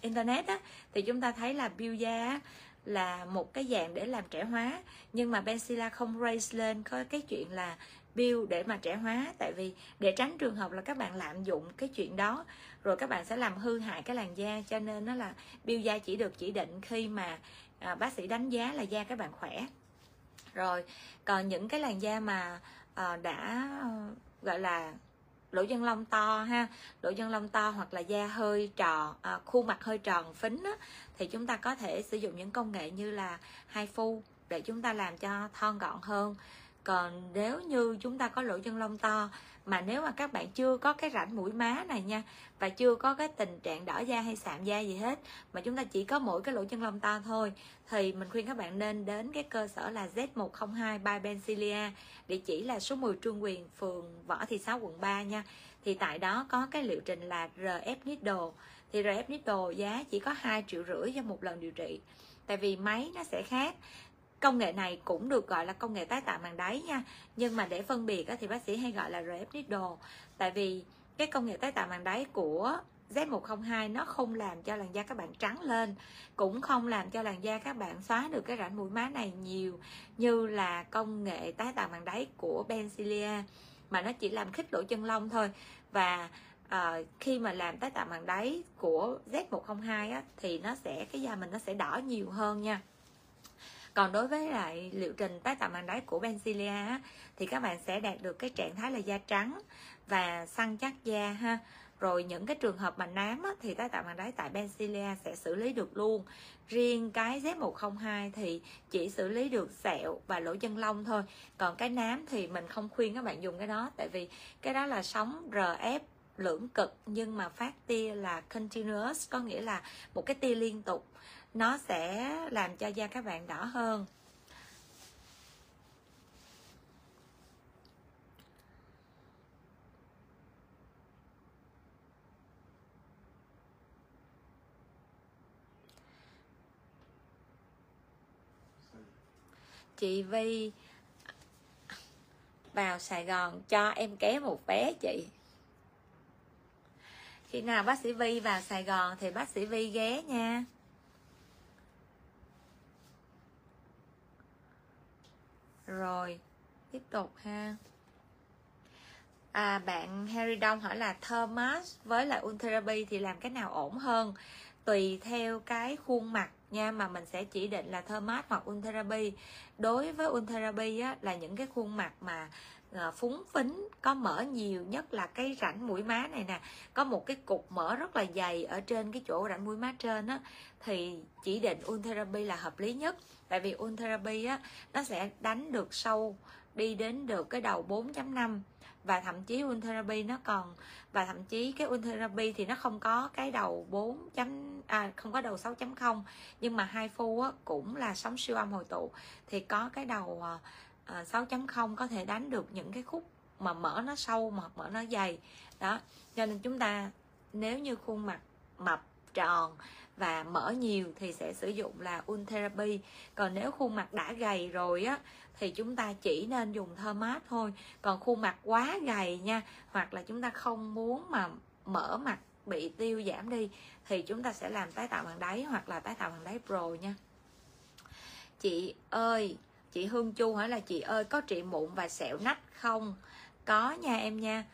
internet á thì chúng ta thấy là bill da là một cái dạng để làm trẻ hóa. Nhưng mà Benzilla không raise lên có cái chuyện là build để mà trẻ hóa. Tại vì để tránh trường hợp là các bạn lạm dụng cái chuyện đó rồi các bạn sẽ làm hư hại cái làn da. Cho nên nó là build da chỉ được chỉ định khi mà à, bác sĩ đánh giá là da các bạn khỏe. Rồi còn những cái làn da mà à, đã ờ, gọi là lỗ chân lông to ha. Lỗ chân lông to hoặc là da hơi tròn à, khuôn mặt hơi tròn phính á, thì chúng ta có thể sử dụng những công nghệ như là hai phu để chúng ta làm cho thon gọn hơn. Còn nếu như chúng ta có lỗ chân lông to mà nếu mà các bạn chưa có cái rãnh mũi má này nha, và chưa có cái tình trạng đỏ da hay sạm da gì hết, mà chúng ta chỉ có mỗi cái lỗ chân lông to thôi, thì mình khuyên các bạn nên đến cái cơ sở là Z102 by Bencilia địa chỉ là số 10 Trương Quyền, phường Võ Thị Sáu, quận 3 nha. Thì tại đó có cái liệu trình là RF Needle thì RF Needle giá chỉ có 2 triệu rưỡi cho một lần điều trị, tại vì máy nó sẽ khác công nghệ này cũng được gọi là công nghệ tái tạo màng đáy nha. Nhưng mà để phân biệt thì bác sĩ hay gọi là RF Needle. Tại vì cái công nghệ tái tạo màng đáy của Z102 nó không làm cho làn da các bạn trắng lên cũng không làm cho làn da các bạn xóa được cái rãnh mũi má này nhiều như là công nghệ tái tạo màng đáy của Benzilia mà nó chỉ làm khích lỗ chân lông thôi. Và à, khi mà làm tái tạo màng đáy của Z102 á, thì nó sẽ cái da mình nó sẽ đỏ nhiều hơn nha còn đối với lại liệu trình tái tạo màng đáy của Benzilia thì các bạn sẽ đạt được cái trạng thái là da trắng và săn chắc da ha. Rồi những cái trường hợp mà nám á, thì tái tạo màng đáy tại Benzilia sẽ xử lý được luôn. Riêng cái Z102 thì chỉ xử lý được sẹo và lỗ chân lông thôi. Còn cái nám thì mình không khuyên các bạn dùng cái đó tại vì cái đó là sóng RF lưỡng cực nhưng mà phát tia là continuous có nghĩa là một cái tia liên tục nó sẽ làm cho da các bạn đỏ hơn. Chị Vi, vào Sài Gòn cho em ké một vé chị. Khi nào bác sĩ Vi vào Sài Gòn thì bác sĩ Vi ghé nha. Rồi, tiếp tục ha. À bạn Harry Đông hỏi là Thomas với lại Ultherapy thì làm cái nào ổn hơn? Tùy theo cái khuôn mặt nha, mà mình sẽ chỉ định là Thomas hoặc Ultherapy đối với Ultherapy á, là những cái khuôn mặt mà Ờ, phúng phính có mỡ nhiều nhất là cái rãnh mũi má này nè. Có một cái cục mỡ rất là dày ở trên cái chỗ rãnh mũi má trên á thì chỉ định Ultherapy là hợp lý nhất. Tại vì Ultherapy á nó sẽ đánh được sâu đi đến được cái đầu 4.5 và thậm chí Ultherapy nó còn và thậm chí cái Ultherapy thì nó không có cái đầu 4 à không có đầu 6.0 nhưng mà hai phu á, cũng là sóng siêu âm hồi tụ. Thì có cái đầu à, Ờ, 6.0 có thể đánh được những cái khúc mà mở nó sâu mà mở nó dày. Đó, cho nên chúng ta nếu như khuôn mặt mập tròn và mở nhiều thì sẽ sử dụng là Ultherapy. Còn nếu khuôn mặt đã gầy rồi á, thì chúng ta chỉ nên dùng thơ mát thôi. Còn khuôn mặt quá gầy nha, hoặc là chúng ta không muốn mà mở mặt bị tiêu giảm đi, thì chúng ta sẽ làm tái tạo bằng đáy hoặc là tái tạo bằng đáy pro nha. Chị ơi chị Hương Chu hỏi là chị ơi có trị mụn và sẹo nách không? Có nha em nha.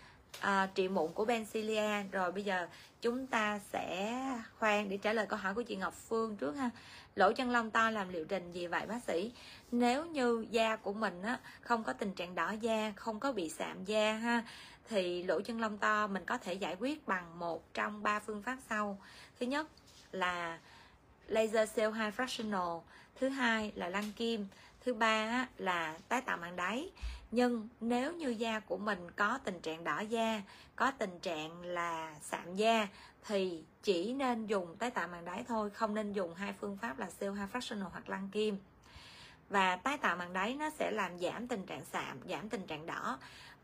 À, trị mụn của Bencilia. Rồi bây giờ chúng ta sẽ khoan để trả lời câu hỏi của chị Ngọc Phương trước ha. Lỗ chân lông to làm liệu trình gì vậy bác sĩ? Nếu như da của mình á, không có tình trạng đỏ da không có bị sạm da ha thì lỗ chân lông to mình có thể giải quyết bằng một trong ba phương pháp sau. Thứ nhất là laser cell high fractional thứ hai là lăn kim thứ ba là tái tạo màng đáy. Nhưng nếu như da của mình có tình trạng đỏ da, có tình trạng là sạm da, thì chỉ nên dùng tái tạo màng đáy thôi, không nên dùng hai phương pháp là siêu hai fractional hoặc lăn kim. Và tái tạo màng đáy nó sẽ làm giảm tình trạng sạm, giảm tình trạng đỏ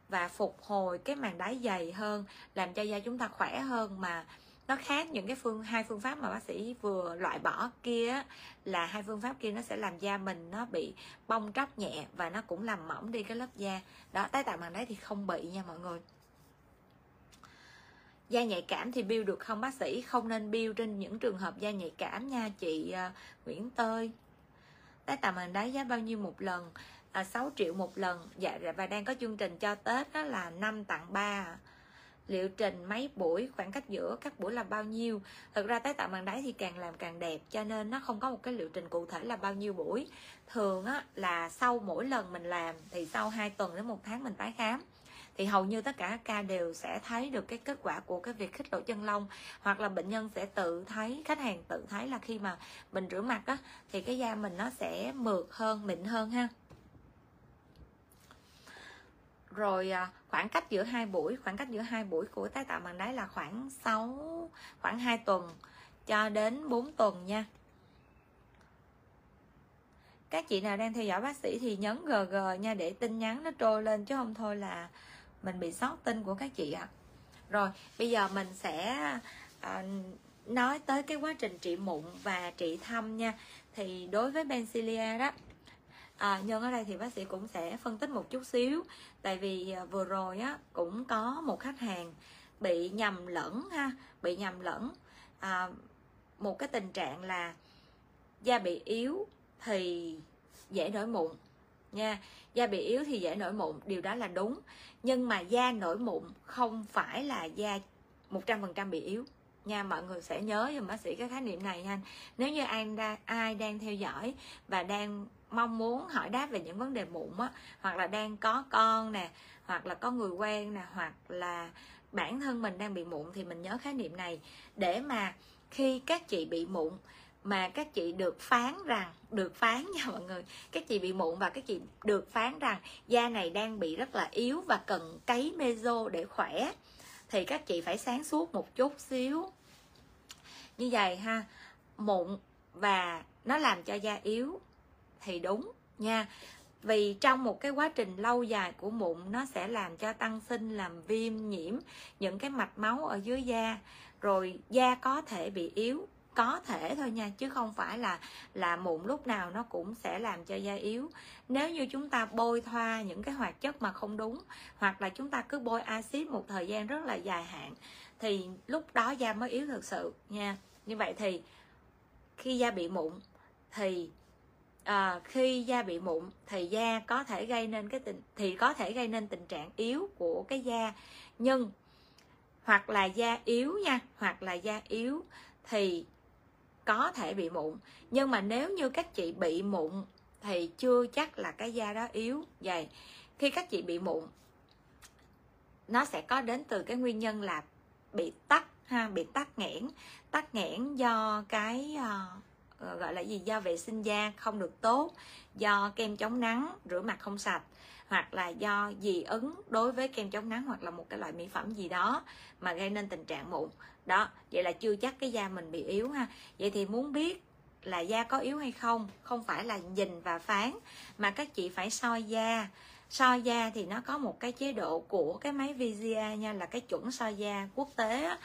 và phục hồi cái màng đáy dày hơn, làm cho da chúng ta khỏe hơn mà nó khác những cái phương hai phương pháp mà bác sĩ vừa loại bỏ kia là hai phương pháp kia nó sẽ làm da mình nó bị bong tróc nhẹ và nó cũng làm mỏng đi cái lớp da. Đó tái tạo bằng đấy thì không bị nha mọi người. Da nhạy cảm thì bill được không bác sĩ? Không nên bill trên những trường hợp da nhạy cảm nha chị uh, Nguyễn Tơi. Tái tạo bằng đáy giá bao nhiêu một lần? À, 6 triệu một lần. Dạ và đang có chương trình cho tết đó là 5 tặng 3 liệu trình mấy buổi khoảng cách giữa các buổi là bao nhiêu? Thực ra tái tạo màng đáy thì càng làm càng đẹp cho nên nó không có một cái liệu trình cụ thể là bao nhiêu buổi. Thường á, là sau mỗi lần mình làm thì sau 2 tuần đến một tháng mình tái khám. Thì hầu như tất cả các ca đều sẽ thấy được cái kết quả của cái việc khích lỗ chân lông hoặc là bệnh nhân sẽ tự thấy khách hàng tự thấy là khi mà mình rửa mặt á thì cái da mình nó sẽ mượt hơn mịn hơn ha rồi à, khoảng cách giữa hai buổi khoảng cách giữa hai buổi của tái tạo màng đáy là khoảng 6 khoảng 2 tuần cho đến 4 tuần nha các chị nào đang theo dõi bác sĩ thì nhấn GG nha để tin nhắn nó trôi lên chứ không thôi là mình bị sót tin của các chị ạ à. rồi bây giờ mình sẽ à, nói tới cái quá trình trị mụn và trị thâm nha thì đối với Bencilia đó à, nhân ở đây thì bác sĩ cũng sẽ phân tích một chút xíu. Tại vì à, vừa rồi á cũng có một khách hàng bị nhầm lẫn ha bị nhầm lẫn. À, một cái tình trạng là da bị yếu thì dễ nổi mụn nha. Da bị yếu thì dễ nổi mụn điều đó là đúng. Nhưng mà da nổi mụn không phải là da 100% bị yếu nha. Mọi người sẽ nhớ giùm bác sĩ cái khái niệm này nha. Nếu như ai đang ai đang theo dõi và đang mong muốn hỏi đáp về những vấn đề mụn á, hoặc là đang có con nè, hoặc là có người quen nè, hoặc là bản thân mình đang bị mụn thì mình nhớ khái niệm này. Để mà khi các chị bị mụn mà các chị được phán rằng, được phán nha mọi người, các chị bị mụn và các chị được phán rằng da này đang bị rất là yếu và cần cấy meso để khỏe, thì các chị phải sáng suốt một chút xíu. Như vậy ha, mụn và nó làm cho da yếu thì đúng, nha. Vì trong một cái quá trình lâu dài của mụn, nó sẽ làm cho tăng sinh, làm viêm, nhiễm những cái mạch máu ở dưới da. Rồi da có thể bị yếu, có thể thôi nha, chứ không phải là là mụn lúc nào nó cũng sẽ làm cho da yếu. Nếu như chúng ta bôi thoa những cái hoạt chất mà không đúng, hoặc là chúng ta cứ bôi axit một thời gian rất là dài hạn, thì lúc đó da mới yếu thực sự, nha. Như vậy thì khi da bị mụn, thì à, khi da bị mụn thì da có thể gây nên cái tình thì có thể gây nên tình trạng yếu của cái da nhưng hoặc là da yếu nha hoặc là da yếu thì có thể bị mụn. Nhưng mà nếu như các chị bị mụn thì chưa chắc là cái da đó yếu. Vậy khi các chị bị mụn nó sẽ có đến từ cái nguyên nhân là bị tắc ha bị tắc nghẽn. Tắc nghẽn do cái uh, Ờ, gọi là gì do vệ sinh da không được tốt do kem chống nắng rửa mặt không sạch hoặc là do dị ứng đối với kem chống nắng hoặc là một cái loại mỹ phẩm gì đó mà gây nên tình trạng mụn. Đó vậy là chưa chắc cái da mình bị yếu ha. Vậy thì muốn biết là da có yếu hay không không phải là nhìn và phán mà các chị phải soi da. Soi da thì nó có một cái chế độ của cái máy VGA nha là cái chuẩn soi da quốc tế á,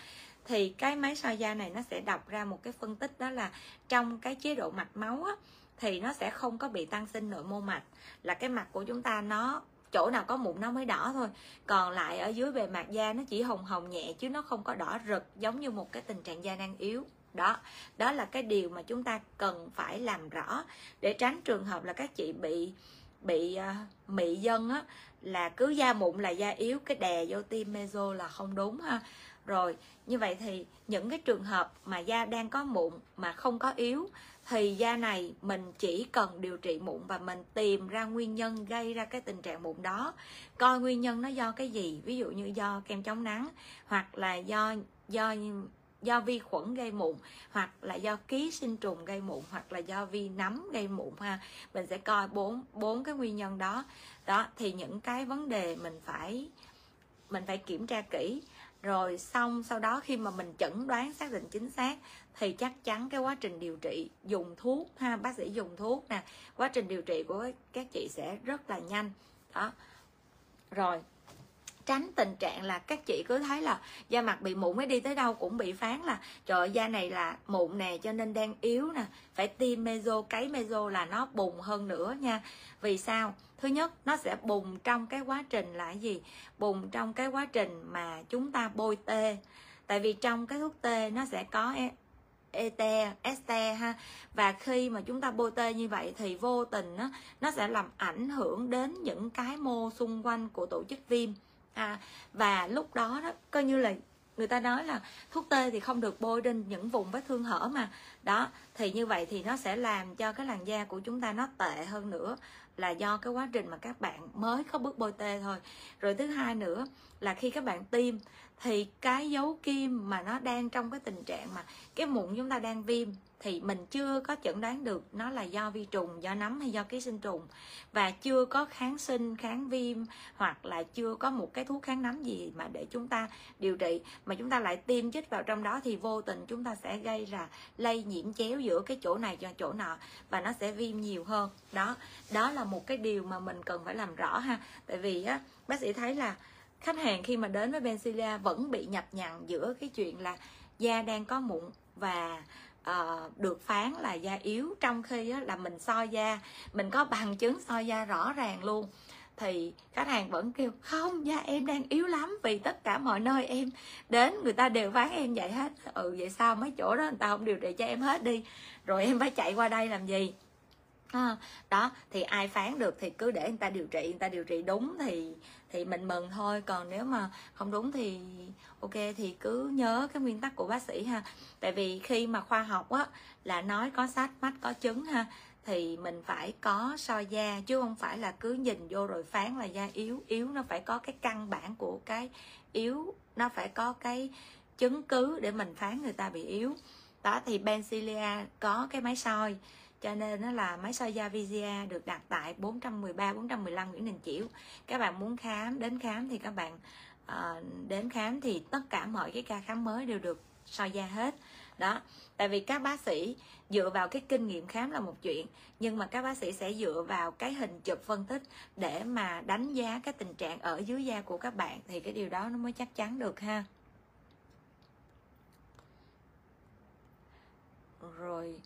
thì cái máy soi da này nó sẽ đọc ra một cái phân tích đó là trong cái chế độ mạch máu á, thì nó sẽ không có bị tăng sinh nội mô mạch. Là cái mặt của chúng ta nó chỗ nào có mụn nó mới đỏ thôi. Còn lại ở dưới bề mặt da nó chỉ hồng hồng nhẹ chứ nó không có đỏ rực giống như một cái tình trạng da đang yếu. Đó đó là cái điều mà chúng ta cần phải làm rõ. Để tránh trường hợp là các chị bị bị uh, mị dân á là cứ da mụn là da yếu cái đè vô tim meso là không đúng ha rồi, như vậy thì những cái trường hợp mà da đang có mụn mà không có yếu, thì da này mình chỉ cần điều trị mụn và mình tìm ra nguyên nhân gây ra cái tình trạng mụn đó. Coi nguyên nhân nó do cái gì, ví dụ như do kem chống nắng, hoặc là do do do vi khuẩn gây mụn, hoặc là do ký sinh trùng gây mụn, hoặc là do vi nấm gây mụn ha. Mình sẽ coi bốn bốn cái nguyên nhân đó. Đó, thì những cái vấn đề mình phải mình phải kiểm tra kỹ rồi xong, sau đó khi mà mình chẩn đoán, xác định chính xác, thì chắc chắn cái quá trình điều trị dùng thuốc ha, bác sĩ dùng thuốc nè, quá trình điều trị của các chị sẽ rất là nhanh. Đó. Rồi, tránh tình trạng là các chị cứ thấy là da mặt bị mụn mới đi tới đâu cũng bị phán là, trời da này là mụn nè, cho nên đang yếu nè, phải tiêm meso, cấy meso là nó bùng hơn nữa nha. Vì sao? Thứ nhất nó sẽ bùng trong cái quá trình là gì? Bùng trong cái quá trình mà chúng ta bôi tê. Tại vì trong cái thuốc tê nó sẽ có ete este ha. Và khi mà chúng ta bôi tê như vậy thì vô tình nó nó sẽ làm ảnh hưởng đến những cái mô xung quanh của tổ chức viêm. À, và lúc đó đó coi như là người ta nói là thuốc tê thì không được bôi trên những vùng vết thương hở mà. Đó thì như vậy thì nó sẽ làm cho cái làn da của chúng ta nó tệ hơn nữa là do cái quá trình mà các bạn mới có bước bôi tê thôi. Rồi thứ hai nữa là khi các bạn tiêm thì cái dấu kim mà nó đang trong cái tình trạng mà cái mụn chúng ta đang viêm thì mình chưa có chẩn đoán được nó là do vi trùng, do nấm hay do ký sinh trùng. Và chưa có kháng sinh, kháng viêm hoặc là chưa có một cái thuốc kháng nấm gì mà để chúng ta điều trị. Mà chúng ta lại tiêm chích vào trong đó thì vô tình chúng ta sẽ gây ra lây nhiễm chéo giữa cái chỗ này cho chỗ nọ và nó sẽ viêm nhiều hơn. Đó đó là một cái điều mà mình cần phải làm rõ ha. Tại vì á, bác sĩ thấy là khách hàng khi mà đến với Benzilla vẫn bị nhập nhằng giữa cái chuyện là da đang có mụn và uh, được phán là da yếu. Trong khi á, là mình soi da mình có bằng chứng soi da rõ ràng luôn. Thì khách hàng vẫn kêu không da em đang yếu lắm vì tất cả mọi nơi em đến người ta đều phán em vậy hết. Ừ vậy sao? Mấy chỗ đó người ta không điều trị cho em hết đi. Rồi em phải chạy qua đây làm gì? À, đó thì ai phán được thì cứ để người ta điều trị. Người ta điều trị đúng thì thì mình mừng thôi. Còn nếu mà không đúng thì ok, thì cứ nhớ cái nguyên tắc của bác sĩ ha. Tại vì khi mà khoa học á, là nói có sách mắt có chứng ha, thì mình phải có soi da, chứ không phải là cứ nhìn vô rồi phán là da yếu. Yếu nó phải có cái căn bản của cái yếu, nó phải có cái chứng cứ để mình phán người ta bị yếu. Đó, thì Benzilia có cái máy soi cho nên nó là máy soi da Vizia được đặt tại 413 415 Nguyễn Đình Chiểu. Các bạn muốn khám đến khám thì các bạn uh, đến khám thì tất cả mọi cái ca khám mới đều được soi da hết. Đó tại vì các bác sĩ dựa vào cái kinh nghiệm khám là một chuyện nhưng mà các bác sĩ sẽ dựa vào cái hình chụp phân tích để mà đánh giá cái tình trạng ở dưới da của các bạn thì cái điều đó nó mới chắc chắn được ha. Rồi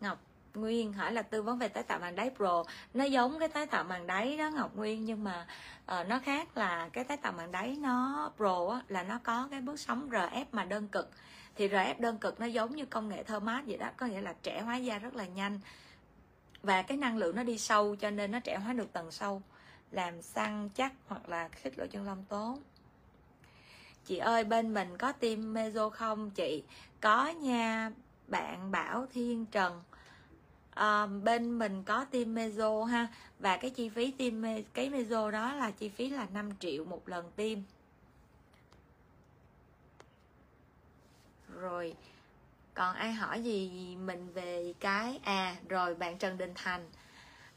ngọc Nguyên hỏi là tư vấn về tái tạo màng đáy pro. Nó giống cái tái tạo màng đáy đó Ngọc Nguyên nhưng mà uh, nó khác là cái tái tạo màng đáy nó pro á, là nó có cái bước sóng RF mà đơn cực. Thì RF đơn cực nó giống như công nghệ Thermat vậy đó có nghĩa là trẻ hóa da rất là nhanh. Và cái năng lượng nó đi sâu cho nên nó trẻ hóa được tầng sâu làm săn chắc hoặc là khích lỗ chân lông tốt. Chị ơi bên mình có tiêm meso không chị? Có nha bạn bảo thiên trần à, bên mình có tiêm mezo ha và cái chi phí tiêm cái mezo đó là chi phí là 5 triệu một lần tiêm rồi còn ai hỏi gì mình về cái? À rồi bạn Trần Đình Thành.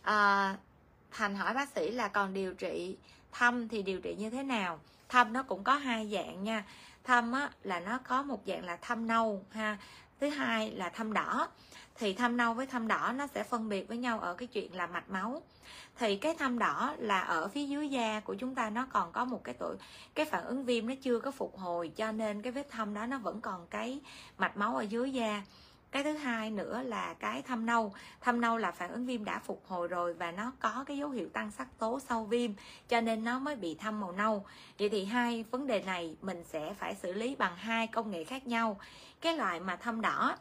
À, Thành hỏi bác sĩ là còn điều trị thâm thì điều trị như thế nào? Thâm nó cũng có hai dạng nha. Thâm á, là nó có một dạng là thâm nâu ha thứ hai là thâm đỏ thì thâm nâu với thâm đỏ nó sẽ phân biệt với nhau ở cái chuyện là mạch máu. Thì cái thâm đỏ là ở phía dưới da của chúng ta nó còn có một cái tuổi cái phản ứng viêm nó chưa có phục hồi cho nên cái vết thâm đó nó vẫn còn cái mạch máu ở dưới da. Cái thứ hai nữa là cái thâm nâu. Thâm nâu là phản ứng viêm đã phục hồi rồi và nó có cái dấu hiệu tăng sắc tố sau viêm cho nên nó mới bị thâm màu nâu. Vậy thì hai vấn đề này mình sẽ phải xử lý bằng hai công nghệ khác nhau. Cái loại mà thâm đỏ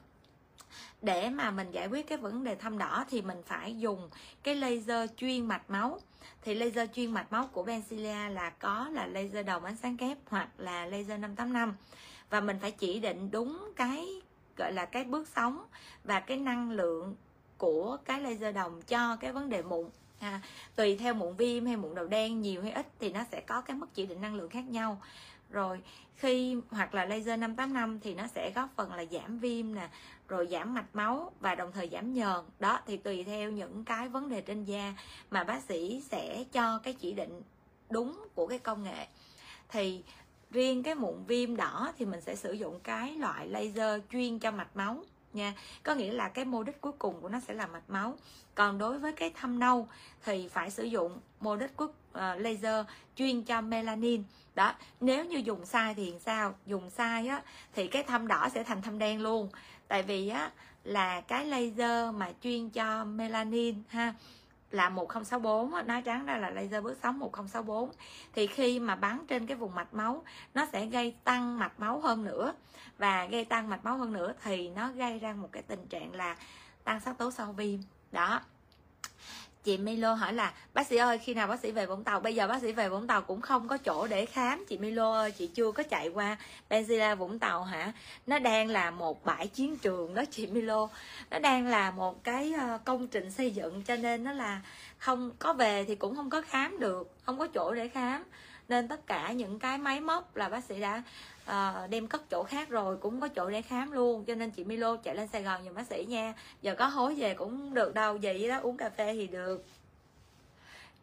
để mà mình giải quyết cái vấn đề thâm đỏ thì mình phải dùng cái laser chuyên mạch máu. Thì laser chuyên mạch máu của Bencilia là có là laser đầu ánh sáng kép hoặc là laser 585 và mình phải chỉ định đúng cái gọi là cái bước sóng và cái năng lượng của cái laser đồng cho cái vấn đề mụn. À, tùy theo mụn viêm hay mụn đầu đen nhiều hay ít thì nó sẽ có cái mức chỉ định năng lượng khác nhau rồi khi hoặc là laser 585 thì nó sẽ góp phần là giảm viêm nè rồi giảm mạch máu và đồng thời giảm nhờn. Đó thì tùy theo những cái vấn đề trên da mà bác sĩ sẽ cho cái chỉ định đúng của cái công nghệ. Thì riêng cái mụn viêm đỏ thì mình sẽ sử dụng cái loại laser chuyên cho mạch máu nha. Có nghĩa là cái mô đích cuối cùng của nó sẽ là mạch máu. Còn đối với cái thâm nâu thì phải sử dụng mô đích của uh, ờ, laser chuyên cho melanin đó, nếu như dùng sai thì sao? Dùng sai á, thì cái thâm đỏ sẽ thành thâm đen luôn. Tại vì á, là cái laser mà chuyên cho melanin ha, là 1064 nói trắng ra là laser bước sóng 1064 thì khi mà bắn trên cái vùng mạch máu, nó sẽ gây tăng mạch máu hơn nữa. Và gây tăng mạch máu hơn nữa thì nó gây ra một cái tình trạng là tăng sắc tố sau viêm. Đó chị Milo hỏi là, bác sĩ ơi, khi nào bác sĩ về Vũng Tàu? Bây giờ bác sĩ về Vũng Tàu cũng không có chỗ để khám. Chị Milo ơi, chị chưa có chạy qua Benzilla Vũng Tàu hả? Nó đang là một bãi chiến trường đó, chị Milo. Nó đang là một cái ờ, công trình xây dựng cho nên nó là không, có về thì cũng không có khám được, không có chỗ để khám. Nên tất cả những cái máy móc là bác sĩ đã à, đem cất chỗ khác rồi cũng có chỗ để khám luôn. Cho nên chị Milo chạy lên Sài Gòn nhờ bác sĩ nha. Giờ có hối về cũng được đâu vậy đó uống cà phê thì được.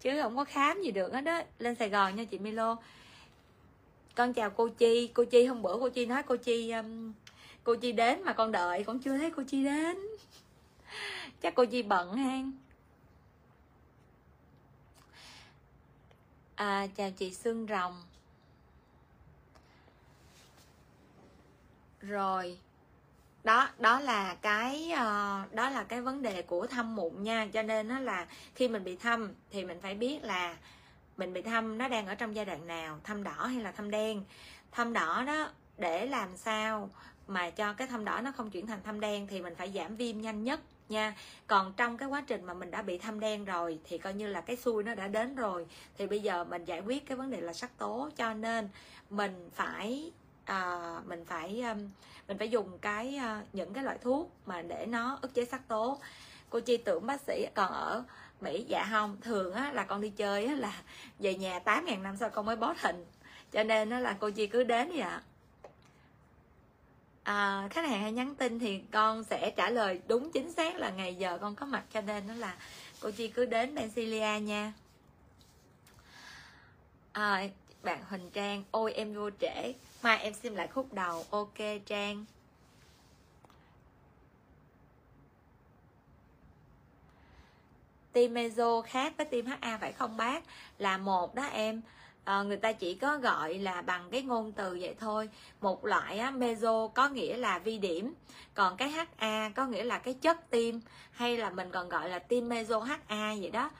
Chứ không có khám gì được hết đó lên Sài Gòn nha chị Milo. Con chào cô Chi. Cô Chi hôm bữa cô Chi nói cô Chi um, cô Chi đến mà con đợi con chưa thấy cô Chi đến. *laughs* Chắc cô Chi bận hang à, chào chị Sương Rồng. Rồi. Đó đó là cái uh, đó là cái vấn đề của thâm mụn nha. Cho nên nó là khi mình bị thâm thì mình phải biết là mình bị thâm nó đang ở trong giai đoạn nào thâm đỏ hay là thâm đen. Thâm đỏ đó để làm sao mà cho cái thâm đỏ nó không chuyển thành thâm đen thì mình phải giảm viêm nhanh nhất nha. Còn trong cái quá trình mà mình đã bị thâm đen rồi thì coi như là cái xui nó đã đến rồi. Thì bây giờ mình giải quyết cái vấn đề là sắc tố. Cho nên mình phải à, mình phải um, mình phải dùng cái uh, những cái loại thuốc mà để nó ức chế sắc tố. Cô chi tưởng bác sĩ còn ở mỹ dạ không thường á là con đi chơi á là về nhà tám ngàn năm sau con mới bó hình. Cho nên nó là cô chi cứ đến vậy ạ. À, khách hàng hay nhắn tin thì con sẽ trả lời đúng chính xác là ngày giờ con có mặt. Cho nên nó là cô chi cứ đến Pensilia nha. À, bạn Huỳnh Trang ôi em vô trễ mai em xem lại khúc đầu. Ok Trang. Tim mezo khác với tim HA phải không bác? Là một đó em. À, người ta chỉ có gọi là bằng cái ngôn từ vậy thôi. Một loại á, meso có nghĩa là vi điểm. Còn cái HA có nghĩa là cái chất tim. Hay là mình còn gọi là tim mezo HA vậy đó.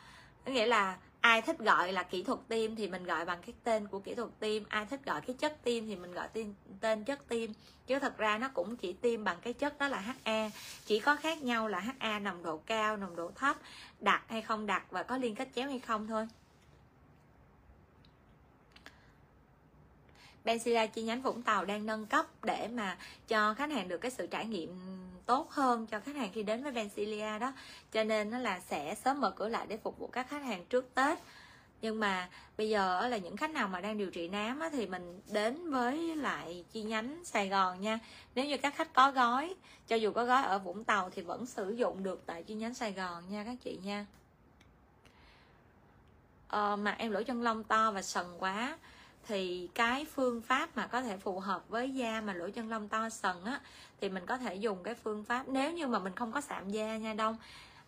Có nghĩa là ai thích gọi là kỹ thuật tim thì mình gọi bằng cái tên của kỹ thuật tim ai thích gọi cái chất tim thì mình gọi tên tên chất tim chứ thật ra nó cũng chỉ tim bằng cái chất đó là HA chỉ có khác nhau là HA nồng độ cao, nồng độ thấp đặc hay không đặc và có liên kết chéo hay không thôi. Benzilla chi nhánh Vũng Tàu đang nâng cấp để mà cho khách hàng được cái sự trải nghiệm tốt hơn cho khách hàng khi đến với Benzilla đó. Cho nên nó là sẽ sớm mở cửa lại để phục vụ các khách hàng trước Tết. Nhưng mà bây giờ là những khách nào mà đang điều trị nám á, thì mình đến với lại chi nhánh Sài Gòn nha. Nếu như các khách có gói cho dù có gói ở Vũng Tàu thì vẫn sử dụng được tại chi nhánh Sài Gòn nha các chị nha. Ờ, mặt em lỗ chân lông to và sần quá thì cái phương pháp mà có thể phù hợp với da mà lỗ chân lông to sần á thì mình có thể dùng cái phương pháp nếu như mà mình không có sạm da nha đông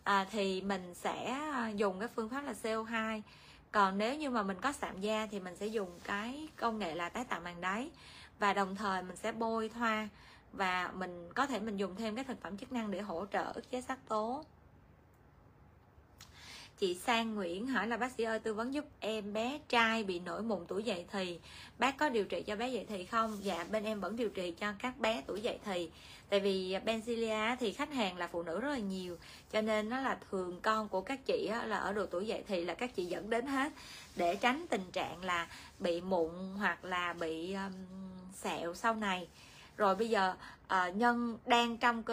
à, thì mình sẽ à, dùng cái phương pháp là CO2 còn nếu như mà mình có sạm da thì mình sẽ dùng cái công nghệ là tái tạo màng đáy. Và đồng thời mình sẽ bôi thoa và mình có thể mình dùng thêm cái thực phẩm chức năng để hỗ trợ ức chế sắc tố chị Sang Nguyễn hỏi là bác sĩ ơi tư vấn giúp em bé trai bị nổi mụn tuổi dậy thì bác có điều trị cho bé dậy thì không? Dạ bên em vẫn điều trị cho các bé tuổi dậy thì. Tại vì Benzilia thì khách hàng là phụ nữ rất là nhiều cho nên nó là thường con của các chị là ở độ tuổi dậy thì là các chị dẫn đến hết. Để tránh tình trạng là bị mụn hoặc là bị um, sẹo sau này. Rồi bây giờ Ờ, nhân đang trong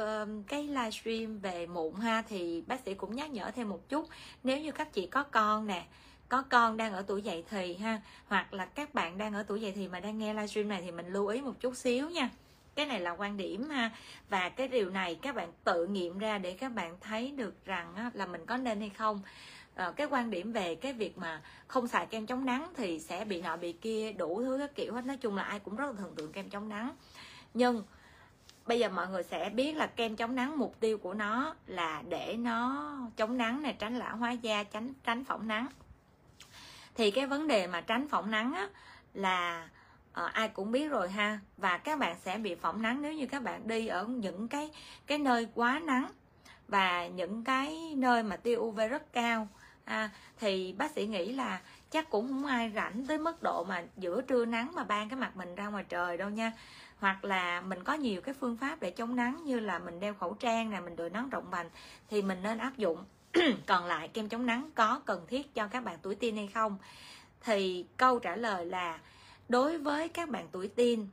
cái livestream về mụn ha, thì bác sĩ cũng nhắc nhở thêm một chút. Nếu như các chị có con nè, có con đang ở tuổi dậy thì ha, hoặc là các bạn đang ở tuổi dậy thì mà đang nghe livestream này thì mình lưu ý một chút xíu nha. Cái này là quan điểm ha. Và cái điều này các bạn tự nghiệm ra để các bạn thấy được rằng là mình có nên hay không. Ờ, cái quan điểm về cái việc mà không xài kem chống nắng thì sẽ bị nọ bị kia, đủ thứ các kiểu hết. Nói chung là ai cũng rất là thần tượng kem chống nắng. Nhưng bây giờ mọi người sẽ biết là kem chống nắng mục tiêu của nó là để nó chống nắng này tránh lão hóa da tránh tránh phỏng nắng. Thì cái vấn đề mà tránh phỏng nắng á, là à, ai cũng biết rồi ha và các bạn sẽ bị phỏng nắng nếu như các bạn đi ở những cái cái nơi quá nắng và những cái nơi mà tia UV rất cao à, thì bác sĩ nghĩ là chắc cũng không ai rảnh tới mức độ mà giữa trưa nắng mà ban cái mặt mình ra ngoài trời đâu nha hoặc là mình có nhiều cái phương pháp để chống nắng như là mình đeo khẩu trang nè, mình đội nón rộng vành thì mình nên áp dụng. *clears throat* Còn lại, kem chống nắng có cần thiết cho các bạn tuổi teen hay không? Thì câu trả lời là, đối với các bạn tuổi teen,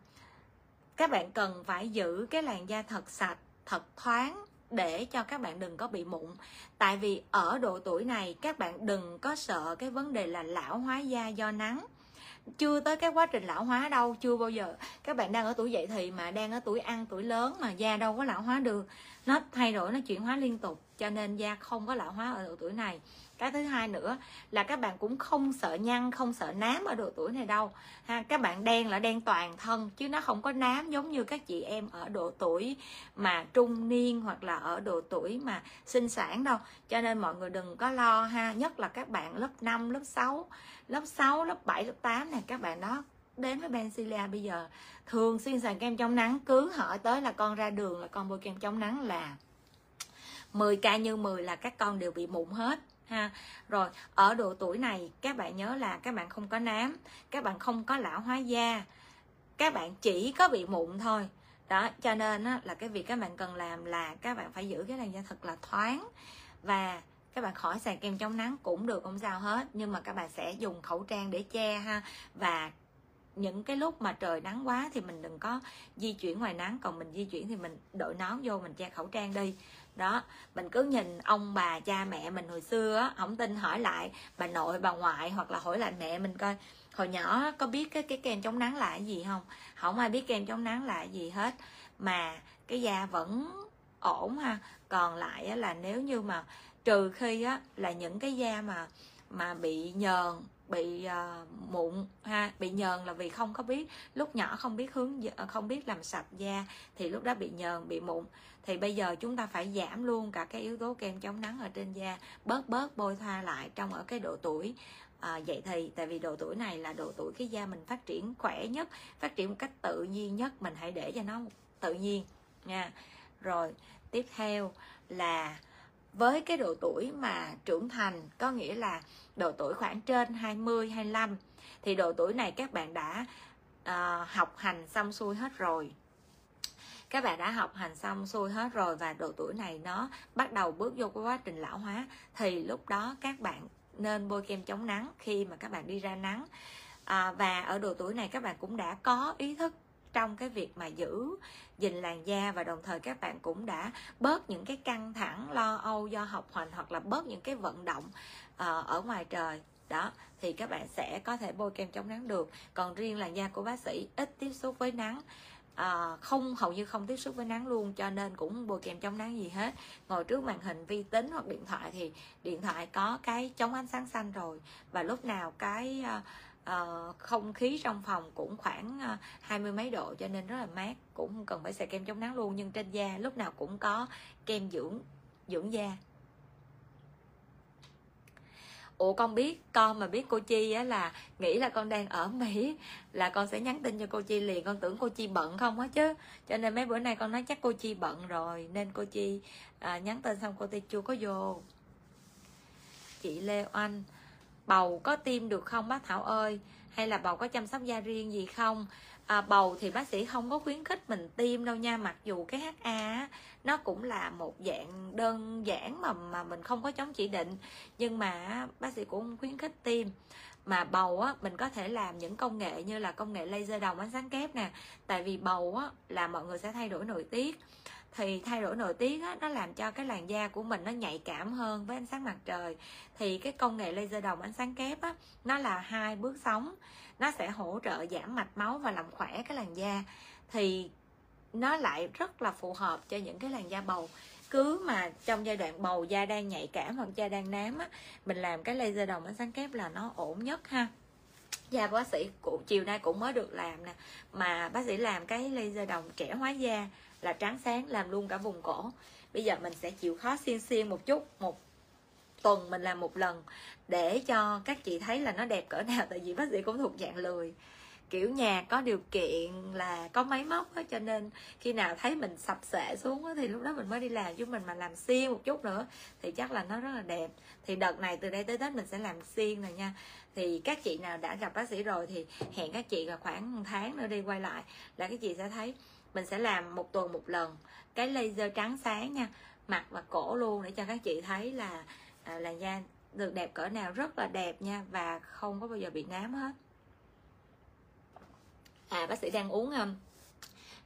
các bạn cần phải giữ cái làn da thật sạch, thật thoáng để cho các bạn đừng có bị mụn. Tại vì ở độ tuổi này, các bạn đừng có sợ cái vấn đề là lão hóa da do nắng chưa tới cái quá trình lão hóa đâu, chưa bao giờ. Các bạn đang ở tuổi dậy thì mà đang ở tuổi ăn, tuổi lớn mà da đâu có lão hóa được. Nó thay đổi, nó chuyển hóa liên tục, cho nên da không có lão hóa ở độ tuổi này cái thứ hai nữa là các bạn cũng không sợ nhăn không sợ nám ở độ tuổi này đâu. Ha các bạn đen là đen toàn thân chứ nó không có nám giống như các chị em ở độ tuổi mà trung niên hoặc là ở độ tuổi mà sinh sản đâu. Cho nên mọi người đừng có lo ha nhất là các bạn lớp 5, lớp 6 lớp 6, lớp 7, lớp 8 này các bạn đó đến với Benzilia bây giờ thường xuyên xài kem chống nắng cứ hỏi tới là con ra đường là con bôi kem chống nắng là 10 ca như 10 là các con đều bị mụn hết ha. Rồi ở độ tuổi này các bạn nhớ là các bạn không có nám các bạn không có lão hóa da các bạn chỉ có bị mụn thôi. Đó cho nên á, là cái việc các bạn cần làm là các bạn phải giữ cái làn da thật là thoáng và các bạn khỏi xài kem chống nắng cũng được không sao hết. Nhưng mà các bạn sẽ dùng khẩu trang để che ha. Và những cái lúc mà trời nắng quá thì mình đừng có di chuyển ngoài nắng còn mình di chuyển thì mình đội nón vô mình che khẩu trang đi đó mình cứ nhìn ông bà cha mẹ mình hồi xưa á không tin hỏi lại bà nội bà ngoại hoặc là hỏi lại mẹ mình coi hồi nhỏ có biết cái cái kem chống nắng là cái gì không? Không ai biết kem chống nắng là cái gì hết. Mà cái da vẫn ổn ha. Còn lại á, là nếu như mà trừ khi á là những cái da mà mà bị nhờn bị uh, mụn ha bị nhờn là vì không có biết lúc nhỏ không biết hướng không biết làm sạch da thì lúc đó bị nhờn bị mụn thì bây giờ chúng ta phải giảm luôn cả cái yếu tố kem chống nắng ở trên da. Bớt bớt bôi thoa lại trong ở cái độ tuổi à, vậy thì. Tại vì độ tuổi này là độ tuổi cái da mình phát triển khỏe nhất phát triển một cách tự nhiên nhất. Mình hãy để cho nó tự nhiên nha. Rồi tiếp theo là với cái độ tuổi mà trưởng thành có nghĩa là độ tuổi khoảng trên 20 25 thì độ tuổi này các bạn đã uh, học hành xong xuôi hết rồi các bạn đã học hành xong xuôi hết rồi và độ tuổi này nó bắt đầu bước vô cái quá trình lão hóa. Thì lúc đó các bạn nên bôi kem chống nắng khi mà các bạn đi ra nắng. À, và ở độ tuổi này các bạn cũng đã có ý thức trong cái việc mà giữ gìn làn da và đồng thời các bạn cũng đã bớt những cái căng thẳng lo âu do học hành hoặc là bớt những cái vận động uh, ở ngoài trời. Đó thì các bạn sẽ có thể bôi kem chống nắng được. Còn riêng làn da của bác sĩ ít tiếp xúc với nắng à, không hầu như không tiếp xúc với nắng luôn cho nên cũng bôi kem chống nắng gì hết. Ngồi trước màn hình vi tính hoặc điện thoại thì điện thoại có cái chống ánh sáng xanh rồi. Và lúc nào cái à, à, không khí trong phòng cũng khoảng hai mươi mấy độ cho nên rất là mát. Cũng không cần phải xài kem chống nắng luôn nhưng trên da lúc nào cũng có kem dưỡng dưỡng da ủa con biết con mà biết cô chi á là nghĩ là con đang ở mỹ là con sẽ nhắn tin cho cô chi liền. Con tưởng cô chi bận không á chứ. Cho nên mấy bữa nay con nói chắc cô chi bận rồi nên cô chi à, nhắn tin xong cô ti chưa có vô. Chị lê oanh bầu có tiêm được không bác thảo ơi? Hay là bầu có chăm sóc da riêng gì không? À, bầu thì bác sĩ không có khuyến khích mình tiêm đâu nha mặc dù cái HA nó cũng là một dạng đơn giản mà mà mình không có chống chỉ định. Nhưng mà bác sĩ cũng khuyến khích tiêm. Mà bầu á mình có thể làm những công nghệ như là công nghệ laser đồng ánh sáng kép nè. Tại vì bầu á là mọi người sẽ thay đổi nội tiết. Thì thay đổi nội tiết á, nó làm cho cái làn da của mình nó nhạy cảm hơn với ánh sáng mặt trời. Thì cái công nghệ laser đồng ánh sáng kép á, nó là hai bước sóng nó sẽ hỗ trợ giảm mạch máu và làm khỏe cái làn da. Thì nó lại rất là phù hợp cho những cái làn da bầu. Cứ mà trong giai đoạn bầu da đang nhạy cảm hoặc da đang nám á, mình làm cái laser đồng ánh sáng kép là nó ổn nhất ha. Da bác sĩ cũng, chiều nay cũng mới được làm nè. Mà bác sĩ làm cái laser đồng trẻ hóa da là trắng sáng, làm luôn cả vùng cổ. Bây giờ mình sẽ chịu khó xiên xiên một chút, một tuần mình làm một lần để cho các chị thấy là nó đẹp cỡ nào tại vì bác sĩ cũng thuộc dạng lười. Kiểu nhà có điều kiện là có máy móc đó, cho nên khi nào thấy mình sập sệ xuống đó, thì lúc đó mình mới đi làm chứ mình mà làm xiên một chút nữa thì chắc là nó rất là đẹp. Thì đợt này từ đây tới tết mình sẽ làm xiên rồi nha. Thì các chị nào đã gặp bác sĩ rồi thì hẹn các chị là khoảng một tháng nữa đi quay lại là các chị sẽ thấy mình sẽ làm một tuần một lần. Cái laser trắng sáng nha mặt và cổ luôn để cho các chị thấy là à, làn da được đẹp cỡ nào rất là đẹp nha và không có bao giờ bị nám hết. À bác sĩ đang uống um,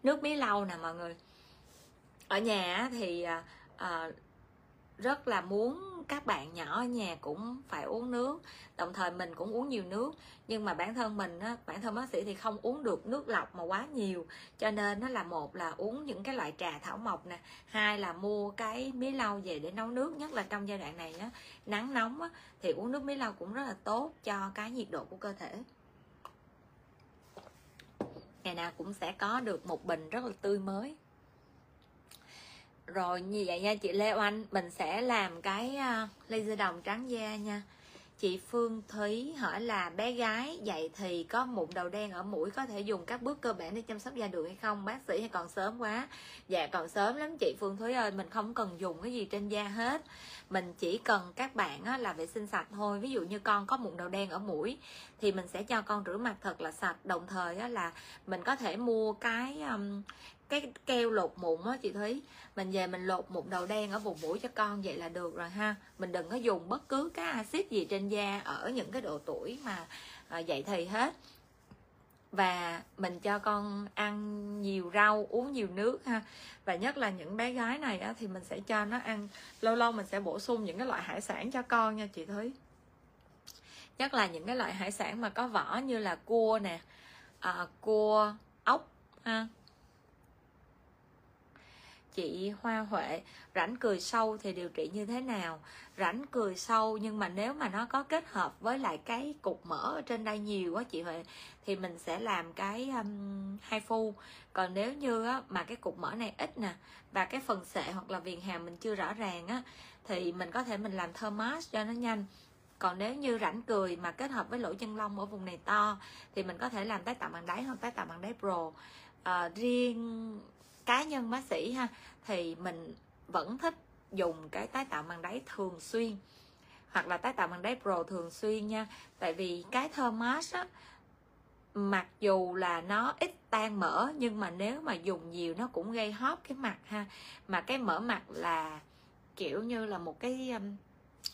nước mía lau nè mọi người. Ở nhà thì à, à, rất là muốn các bạn nhỏ ở nhà cũng phải uống nước. Đồng thời mình cũng uống nhiều nước. Nhưng mà bản thân mình á, bản thân bác sĩ thì không uống được nước lọc mà quá nhiều. Cho nên nó là một là uống những cái loại trà thảo mộc nè hai là mua cái mía lau về để nấu nước nhất là trong giai đoạn này á, nắng nóng á, thì uống nước mía lau cũng rất là tốt cho cái nhiệt độ của cơ thể. Ngày nào cũng sẽ có được một bình rất là tươi mới rồi như vậy nha chị Lê Oanh mình sẽ làm cái à, laser đồng trắng da nha. Chị Phương Thúy hỏi là bé gái dậy thì có mụn đầu đen ở mũi có thể dùng các bước cơ bản để chăm sóc da được hay không? Bác sĩ hay còn sớm quá? Dạ còn sớm lắm chị Phương Thúy ơi mình không cần dùng cái gì trên da hết. Mình chỉ cần các bạn á, là vệ sinh sạch thôi. Ví dụ như con có mụn đầu đen ở mũi thì mình sẽ cho con rửa mặt thật là sạch. Đồng thời á, là mình có thể mua cái um, cái keo lột mụn á chị Thúy. Mình về mình lột mụn đầu đen ở vùng mũi cho con vậy là được rồi ha. Mình đừng có dùng bất cứ cái axit gì trên da ở những cái độ tuổi mà à, dậy thì hết. Và mình cho con ăn nhiều rau uống nhiều nước ha. Và nhất là những bé gái này á, thì mình sẽ cho nó ăn lâu lâu mình sẽ bổ sung những cái loại hải sản cho con nha chị Thúy. Nhất là những cái loại hải sản mà có vỏ như là cua nè à, cua ốc ha chị Hoa Huệ rãnh cười sâu thì điều trị như thế nào? Rãnh cười sâu nhưng mà nếu mà nó có kết hợp với lại cái cục mỡ ở trên đây nhiều quá chị Huệ thì mình sẽ làm cái um, hai phu. Còn nếu như á, mà cái cục mỡ này ít nè và cái phần sệ hoặc là viền hàm mình chưa rõ ràng á thì mình có thể mình làm thơm mask cho nó nhanh. Còn nếu như rãnh cười mà kết hợp với lỗ chân lông ở vùng này to thì mình có thể làm tái tạo bằng đáy hoặc tái tạo bằng đáy pro. À, riêng cá nhân bác sĩ ha, thì mình vẫn thích dùng cái tái tạo bằng đáy thường xuyên, hoặc là tái tạo bằng đáy pro thường xuyên nha. Tại vì cái thơm mask á, mặc dù là nó ít tan mỡ, nhưng mà nếu mà dùng nhiều nó cũng gây hóp cái mặt ha. Mà cái mỡ mặt là kiểu như là một cái um,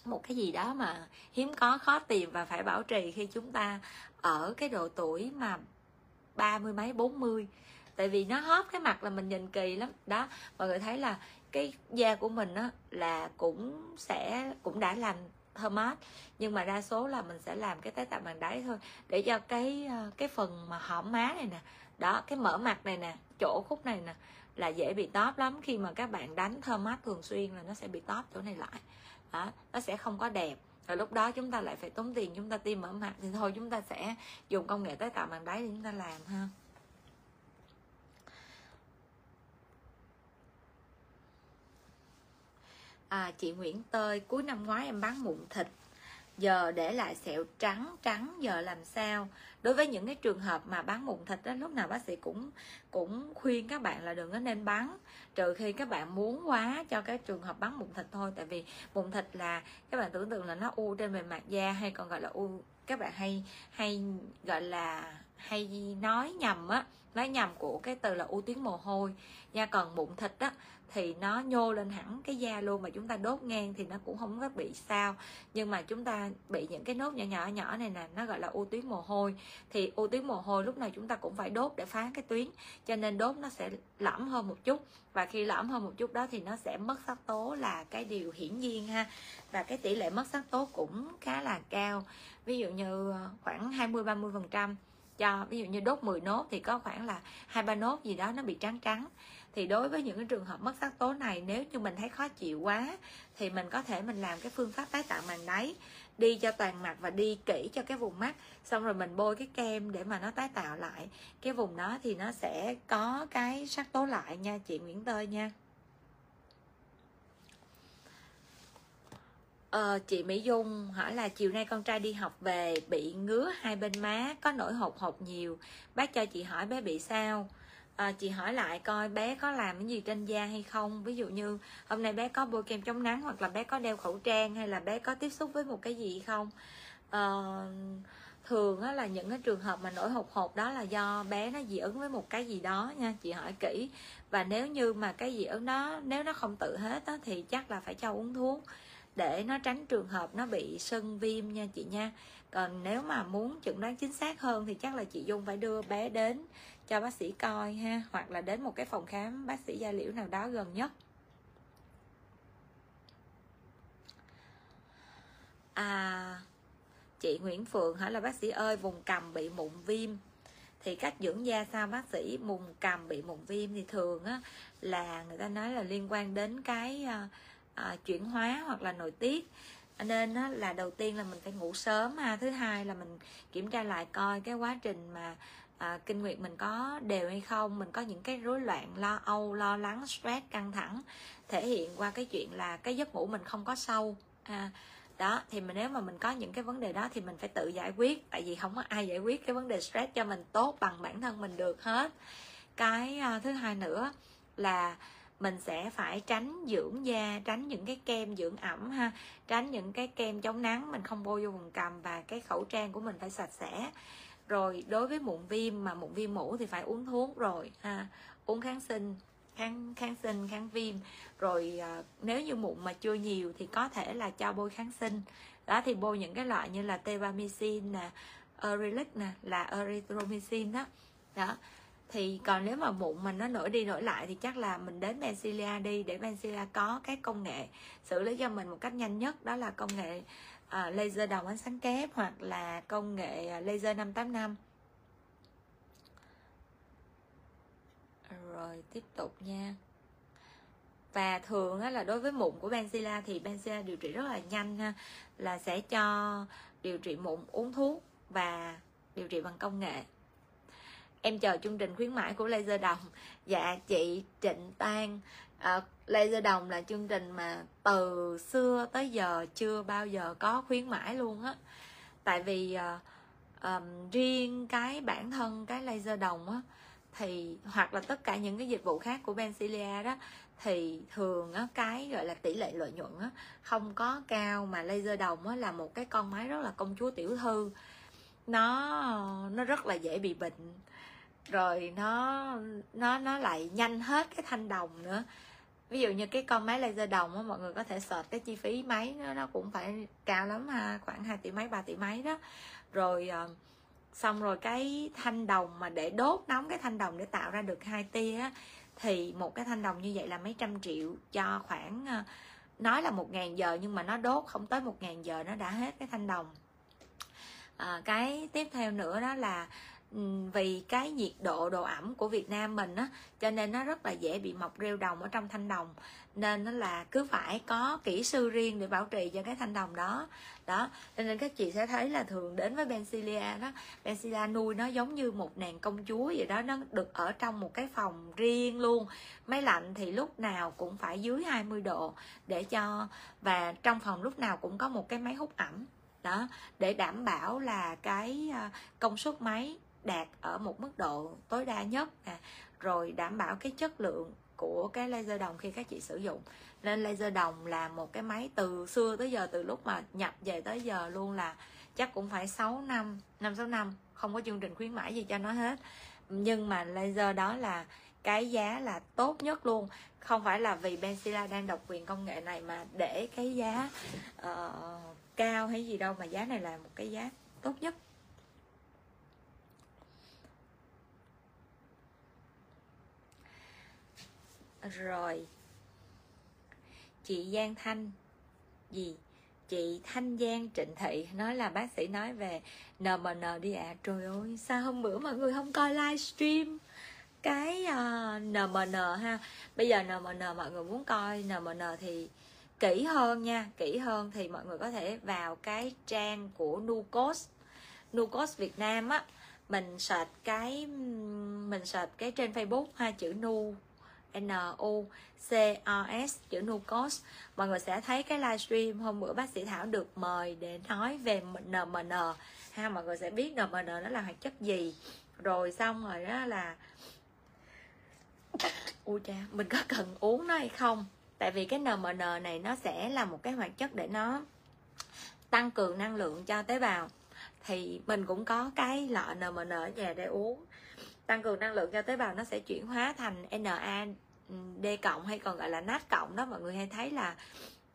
một cái gì đó mà hiếm có, khó tìm và phải bảo trì khi chúng ta ở cái độ tuổi mà ba mươi mấy, bốn mươi tại vì nó hóp cái mặt là mình nhìn kỳ lắm. Đó, mọi người thấy là cái da của mình á, là cũng sẽ, cũng đã làm thơm mát nhưng mà đa số là mình sẽ làm cái tái tạo bằng đáy thôi. Để cho cái ờ, cái phần mà hõm má này nè, đó, cái mở mặt này nè, chỗ khúc này nè, là dễ bị tóp lắm. Khi mà các bạn đánh thơm mát thường xuyên là nó sẽ bị tóp chỗ này lại. Đó, nó sẽ không có đẹp. Rồi lúc đó chúng ta lại phải tốn tiền, chúng ta tiêm mở mặt thì thôi, chúng ta sẽ dùng công nghệ tái tạo bằng đáy để chúng ta làm ha. À, chị Nguyễn Tơi cuối năm ngoái em bán mụn thịt. Giờ để lại sẹo trắng trắng giờ làm sao? Đối với những cái trường hợp mà bán mụn thịt đó lúc nào bác sĩ cũng cũng khuyên các bạn là đừng có nên bán. Trừ khi các bạn muốn quá cho cái trường hợp bán mụn thịt thôi tại vì mụn thịt là các bạn tưởng tượng là nó u trên bề mặt da hay còn gọi là u các bạn hay hay gọi là hay nói nhầm á nói nhầm của cái từ là u tuyến mồ hôi. Nha còn mụn thịt á thì nó nhô lên hẳn cái da luôn mà chúng ta đốt ngang thì nó cũng không có bị sao. Nhưng mà chúng ta bị những cái nốt nhỏ nhỏ nhỏ này nè, nó gọi là u tuyến mồ hôi. Thì u tuyến mồ hôi lúc nào chúng ta cũng phải đốt để phá cái tuyến, cho nên đốt nó sẽ lõm hơn một chút. Và khi lõm hơn một chút đó thì nó sẽ mất sắc tố là cái điều hiển nhiên ha. Và cái tỷ lệ mất sắc tố cũng khá là cao. Ví dụ như ờ, khoảng 20 30 phần trăm cho, ví dụ như đốt 10 nốt thì có khoảng là hai, ba nốt gì đó nó bị trắng trắng thì đối với những cái trường hợp mất sắc tố này nếu như mình thấy khó chịu quá thì mình có thể mình làm cái phương pháp tái tạo màng đáy. Đi cho toàn mặt và đi kỹ cho cái vùng mắt xong rồi mình bôi cái kem để mà nó tái tạo lại. Cái vùng đó thì nó sẽ có cái sắc tố lại nha chị Nguyễn Tơi nha. Ờ, chị Mỹ Dung hỏi là chiều nay con trai đi học về bị ngứa hai bên má có nổi hột hột nhiều. Bác cho chị hỏi bé bị sao? À, chị hỏi lại coi bé có làm cái gì trên da hay không. Ví dụ như hôm nay bé có bôi kem chống nắng hoặc là bé có đeo khẩu trang hay là bé có tiếp xúc với một cái gì không? À, thường á, là những cái trường hợp mà nổi hột hột đó là do bé nó dị ứng với một cái gì đó nha chị hỏi kỹ. Và nếu như mà cái dị ứng đó nếu nó không tự hết á, thì chắc là phải cho uống thuốc để nó tránh trường hợp nó bị sưng viêm nha chị nha. Còn nếu mà muốn chẩn đoán chính xác hơn thì chắc là chị dung phải đưa bé đến cho bác sĩ coi ha hoặc là đến một cái phòng khám bác sĩ da liễu nào đó gần nhất. À chị Nguyễn Phượng hỏi là bác sĩ ơi vùng cầm bị mụn viêm thì cách dưỡng da sao? Bác sĩ mụn cầm bị mụn viêm thì thường á là người ta nói là liên quan đến cái à, à, chuyển hóa hoặc là nội tiết. Nên á, là đầu tiên là mình phải ngủ sớm ha thứ hai là mình kiểm tra lại coi cái quá trình mà à, kinh nguyệt mình có đều hay không? Mình có những cái rối loạn lo âu lo lắng stress căng thẳng thể hiện qua cái chuyện là cái giấc ngủ mình không có sâu. À, đó thì mình nếu mà mình có những cái vấn đề đó thì mình phải tự giải quyết. Tại vì không có ai giải quyết cái vấn đề stress cho mình tốt bằng bản thân mình được hết. Cái à, thứ hai nữa là mình sẽ phải tránh dưỡng da tránh những cái kem dưỡng ẩm ha. Tránh những cái kem chống nắng mình không bôi vô vùng cằm và cái khẩu trang của mình phải sạch sẽ rồi đối với mụn viêm mà mụn viêm mũ thì phải uống thuốc rồi ha. Uống kháng sinh kháng kháng sinh kháng viêm. Rồi à, nếu như mụn mà chưa nhiều thì có thể là cho bôi kháng sinh. Đó thì bôi những cái loại như là tebamycin nè Urilic nè là erythromycin đó. Đó thì còn nếu mà mụn mà nó nổi đi nổi lại thì chắc là mình đến Bencilia đi để Bencilia có cái công nghệ xử lý cho mình một cách nhanh nhất đó là công nghệ À, laser đầu ánh sáng kép hoặc là công nghệ à, laser 585 rồi tiếp tục nha. Và thường á, là đối với mụn của Benzilla thì Benzilla điều trị rất là nhanh ha là sẽ cho điều trị mụn uống thuốc và điều trị bằng công nghệ. Em chờ chương trình khuyến mãi của laser đồng dạ chị trịnh tan à, laser đồng là chương trình mà từ xưa tới giờ chưa bao giờ có khuyến mãi luôn á. Tại vì à, à, riêng cái bản thân cái laser đồng á thì hoặc là tất cả những cái dịch vụ khác của Bencilia đó thì thường á, cái gọi là tỷ lệ lợi nhuận á, không có cao mà laser đồng á, là một cái con máy rất là công chúa tiểu thư. Nó nó rất là dễ bị bệnh rồi nó nó nó lại nhanh hết cái thanh đồng nữa ví dụ như cái con máy laser đồng á, mọi người có thể search cái chi phí máy nó nó cũng phải cao lắm ha khoảng 2 tỷ mấy 3 tỷ mấy đó. Rồi ờ, xong rồi cái thanh đồng mà để đốt nóng cái thanh đồng để tạo ra được hai tia á, thì một cái thanh đồng như vậy là mấy trăm triệu cho khoảng ờ, nói là một ngàn giờ nhưng mà nó đốt không tới một ngàn giờ nó đã hết cái thanh đồng. À, cái tiếp theo nữa đó là Ừ, vì cái nhiệt độ độ ẩm của Việt Nam mình á, cho nên nó rất là dễ bị mọc rêu đồng ở trong thanh đồng. Nên nó là cứ phải có kỹ sư riêng để bảo trì cho cái thanh đồng đó. Đó, cho nên các chị sẽ thấy là thường đến với Bencilia đó, Bencilia nuôi nó giống như một nàng công chúa vậy đó, nó được ở trong một cái phòng riêng luôn. Máy lạnh thì lúc nào cũng phải dưới 20 độ để cho, và trong phòng lúc nào cũng có một cái máy hút ẩm. Đó, để đảm bảo là cái à, công suất máy đạt ở một mức độ tối đa nhất nè rồi đảm bảo cái chất lượng của cái laser đồng khi các chị sử dụng. Nên laser đồng là một cái máy từ xưa tới giờ từ lúc mà nhập về tới giờ luôn là chắc cũng phải 6 năm 5 6 năm không có chương trình khuyến mãi gì cho nó hết. Nhưng mà laser đó là cái giá là tốt nhất luôn. Không phải là vì Benzilla đang độc quyền công nghệ này mà để cái giá uh, cao hay gì đâu mà giá này là một cái giá tốt nhất. Rồi. Chị Giang Thanh. Gì? Chị Thanh Giang Trịnh Thị. Nói là bác sĩ nói về NMN đi ạ. À. trời ơi sao hôm bữa mọi người không coi livestream cái ờ, uh, NMN ha. Bây giờ NMN mọi người muốn coi NMN thì kỹ hơn nha. Kỹ hơn thì mọi người có thể vào cái trang của Nucos. Nucos Việt Nam á. Mình search cái mình search cái trên Facebook ha chữ Nu. N U C O S, chữ Nucos mọi người sẽ thấy cái livestream hôm bữa bác sĩ Thảo được mời để nói về NMN ha, mọi người sẽ biết NMN nó là hoạt chất gì. Rồi xong rồi đó là ui cha, mình có cần uống nó hay không? Tại vì cái NMN này nó sẽ là một cái hoạt chất để nó tăng cường năng lượng cho tế bào. Thì mình cũng có cái lọ NMN ở nhà để uống tăng cường năng lượng cho tế bào nó sẽ chuyển hóa thành NAD ừ, D cộng hay còn gọi là nát cộng đó. Mọi người hay thấy là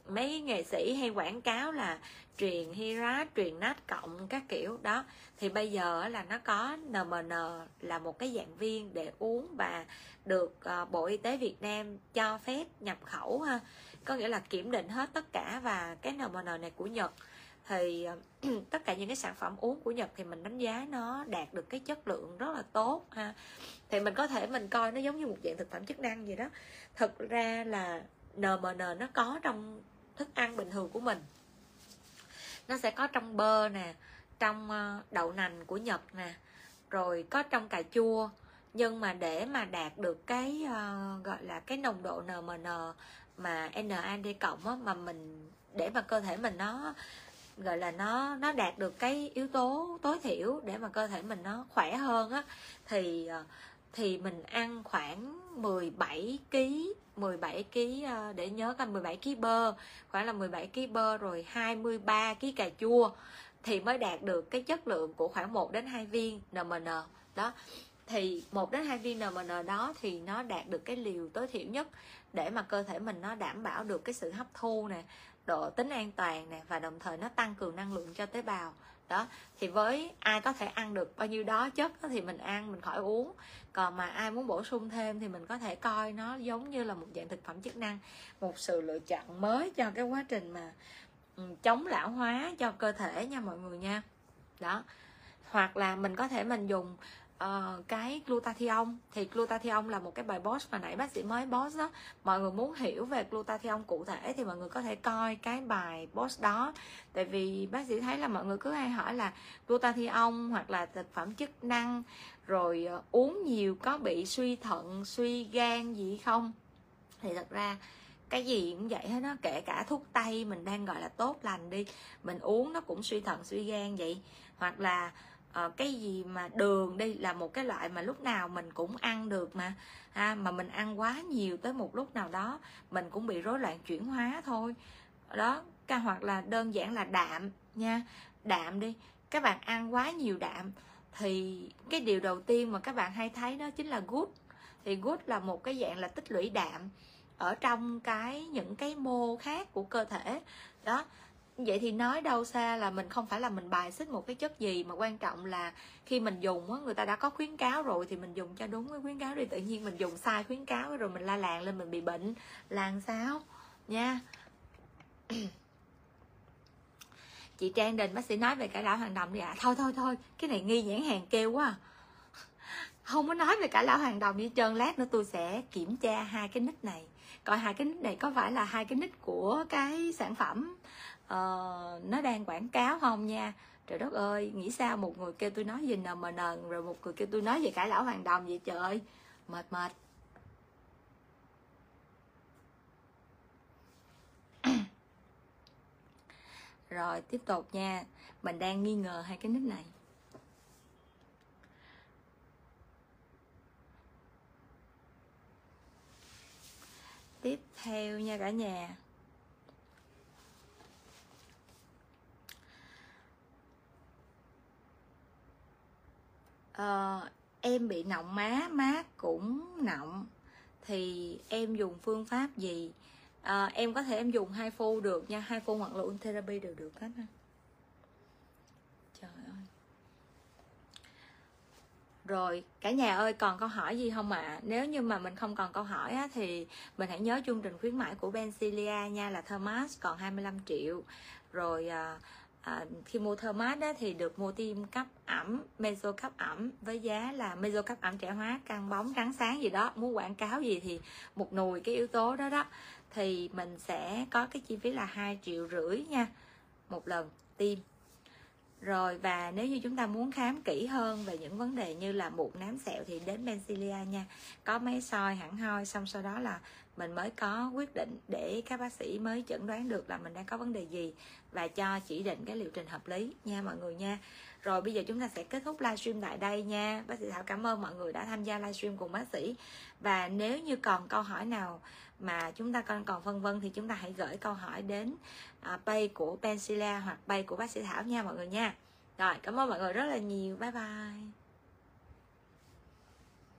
mấy nghệ sĩ hay quảng cáo là truyền Hira, truyền nát cộng các kiểu đó. Thì bây giờ là nó có NMN là một cái dạng viên để uống và được ờ, Bộ Y tế Việt Nam cho phép nhập khẩu ha. Có nghĩa là kiểm định hết tất cả và cái NMN này của Nhật thì ờ, *clears throat* tất cả những cái sản phẩm uống của Nhật thì mình đánh giá nó đạt được cái chất lượng rất là tốt ha. Thì mình có thể mình coi nó giống như một dạng thực phẩm chức năng gì đó. Thực ra là NMN nó có trong thức ăn bình thường của mình. Nó sẽ có trong bơ nè trong ờ, đậu nành của nhật nè rồi có trong cà chua. Nhưng mà để mà đạt được cái uh, gọi là cái nồng độ NMN mà NAD cộng á, mà mình để mà cơ thể mình nó gọi là nó nó đạt được cái yếu tố tối thiểu để mà cơ thể mình nó khỏe hơn á. Thì ờ, thì mình ăn khoảng 17 kg 17 kg để nhớ coi 17 kg bơ, khoảng là 17 kg bơ rồi 23 kg cà chua thì mới đạt được cái chất lượng của khoảng 1 đến 2 viên NMN đó, thì 1 đến 2 viên NMN đó thì nó đạt được cái liều tối thiểu nhất để mà cơ thể mình nó đảm bảo được cái sự hấp thu nè độ tính an toàn nè và đồng thời nó tăng cường năng lượng cho tế bào. Đó thì với ai có thể ăn được bao nhiêu đó chất đó, thì mình ăn mình khỏi uống. Còn mà ai muốn bổ sung thêm thì mình có thể coi nó giống như là một dạng thực phẩm chức năng một sự lựa chọn mới cho cái quá trình mà ừ, chống lão hóa cho cơ thể nha mọi người nha. Đó hoặc là mình có thể mình dùng uh, cái glutathione. Thì glutathione là một cái bài post mà nãy bác sĩ mới post đó. Mọi người muốn hiểu về glutathione cụ thể thì mọi người có thể coi cái bài post đó. Tại vì bác sĩ thấy là mọi người cứ hay hỏi là glutathione hoặc là thực phẩm chức năng rồi uh, uống nhiều có bị suy thận suy gan gì không? Thì thật ra cái gì cũng vậy hết nó kể cả thuốc tây mình đang gọi là tốt lành đi mình uống nó cũng suy thận suy gan vậy. Hoặc là uh, cái gì mà đường đi là một cái loại mà lúc nào mình cũng ăn được mà. Ha mà mình ăn quá nhiều tới một lúc nào đó mình cũng bị rối loạn chuyển hóa thôi. Đó ca hoặc là đơn giản là đạm nha. Đạm đi các bạn ăn quá nhiều đạm thì cái điều đầu tiên mà các bạn hay thấy đó chính là gút thì gút là một cái dạng là tích lũy đạm ở trong cái những cái mô khác của cơ thể. Đó vậy thì nói đâu xa là mình không phải là mình bài xích một cái chất gì, mà quan trọng là khi mình dùng á, người ta đã có khuyến cáo rồi thì mình dùng cho đúng cái khuyến cáo đi tự nhiên mình dùng sai khuyến cáo rồi mình la làng lên mình bị bệnh là sao nha *clears throat* chị trang đình, bác sĩ nói về cải lão hoàng đồng đi ạ à. thôi thôi thôi, cái này nghi nhãn hàng kêu quá à. *laughs* không có nói về cải lão hoàng đồng đi trơn lát nữa tôi sẽ kiểm tra hai cái nick này coi hai cái nick này có phải là hai cái nick của cái sản phẩm uh, nó đang quảng cáo không nha? Trời đất ơi nghĩ sao một người kêu tôi nói gì nmn rồi một người kêu tôi nói về cải lão hoàng đồng vậy trời? Ơi mệt mệt. *coughs* Rồi tiếp tục nha. Mình đang nghi ngờ hai cái nick này. Tiếp theo nha cả nhà. Uh, em bị nọng má má cũng nọng. Thì em dùng phương pháp gì? À, em có thể em dùng hai phu được nha hai phu hoặc là un therapy đều được hết ha trời ơi. Rồi cả nhà ơi còn câu hỏi gì không ạ? À? nếu như mà mình không còn câu hỏi á, thì mình hãy nhớ chương trình khuyến mãi của Benzilia nha là Thomas còn 25 triệu. Rồi à, à, khi mua Thermat đó thì được mua tim cấp ẩm meso cấp ẩm với giá là meso cấp ẩm trẻ hóa căng bóng trắng sáng gì đó. Muốn quảng cáo gì thì một nùi cái yếu tố đó đó. Thì mình sẽ có cái chi phí là hai triệu rưỡi nha một lần tim rồi và nếu như chúng ta muốn khám kỹ hơn về những vấn đề như là mụn nám sẹo thì đến Bencilia nha. Có máy soi hẳn hoi xong sau đó là mình mới có quyết định để các bác sĩ mới chẩn đoán được là mình đang có vấn đề gì và cho chỉ định cái liệu trình hợp lý nha mọi người nha. Rồi bây giờ chúng ta sẽ kết thúc livestream tại đây nha. Bác sĩ thảo cảm ơn mọi người đã tham gia livestream cùng bác sĩ. Và nếu như còn câu hỏi nào mà chúng ta còn còn phân vân thì chúng ta hãy gửi câu hỏi đến à, pay của Pensila hoặc pay của bác sĩ Thảo nha mọi người nha. Rồi, cảm ơn mọi người rất là nhiều. Bye bye.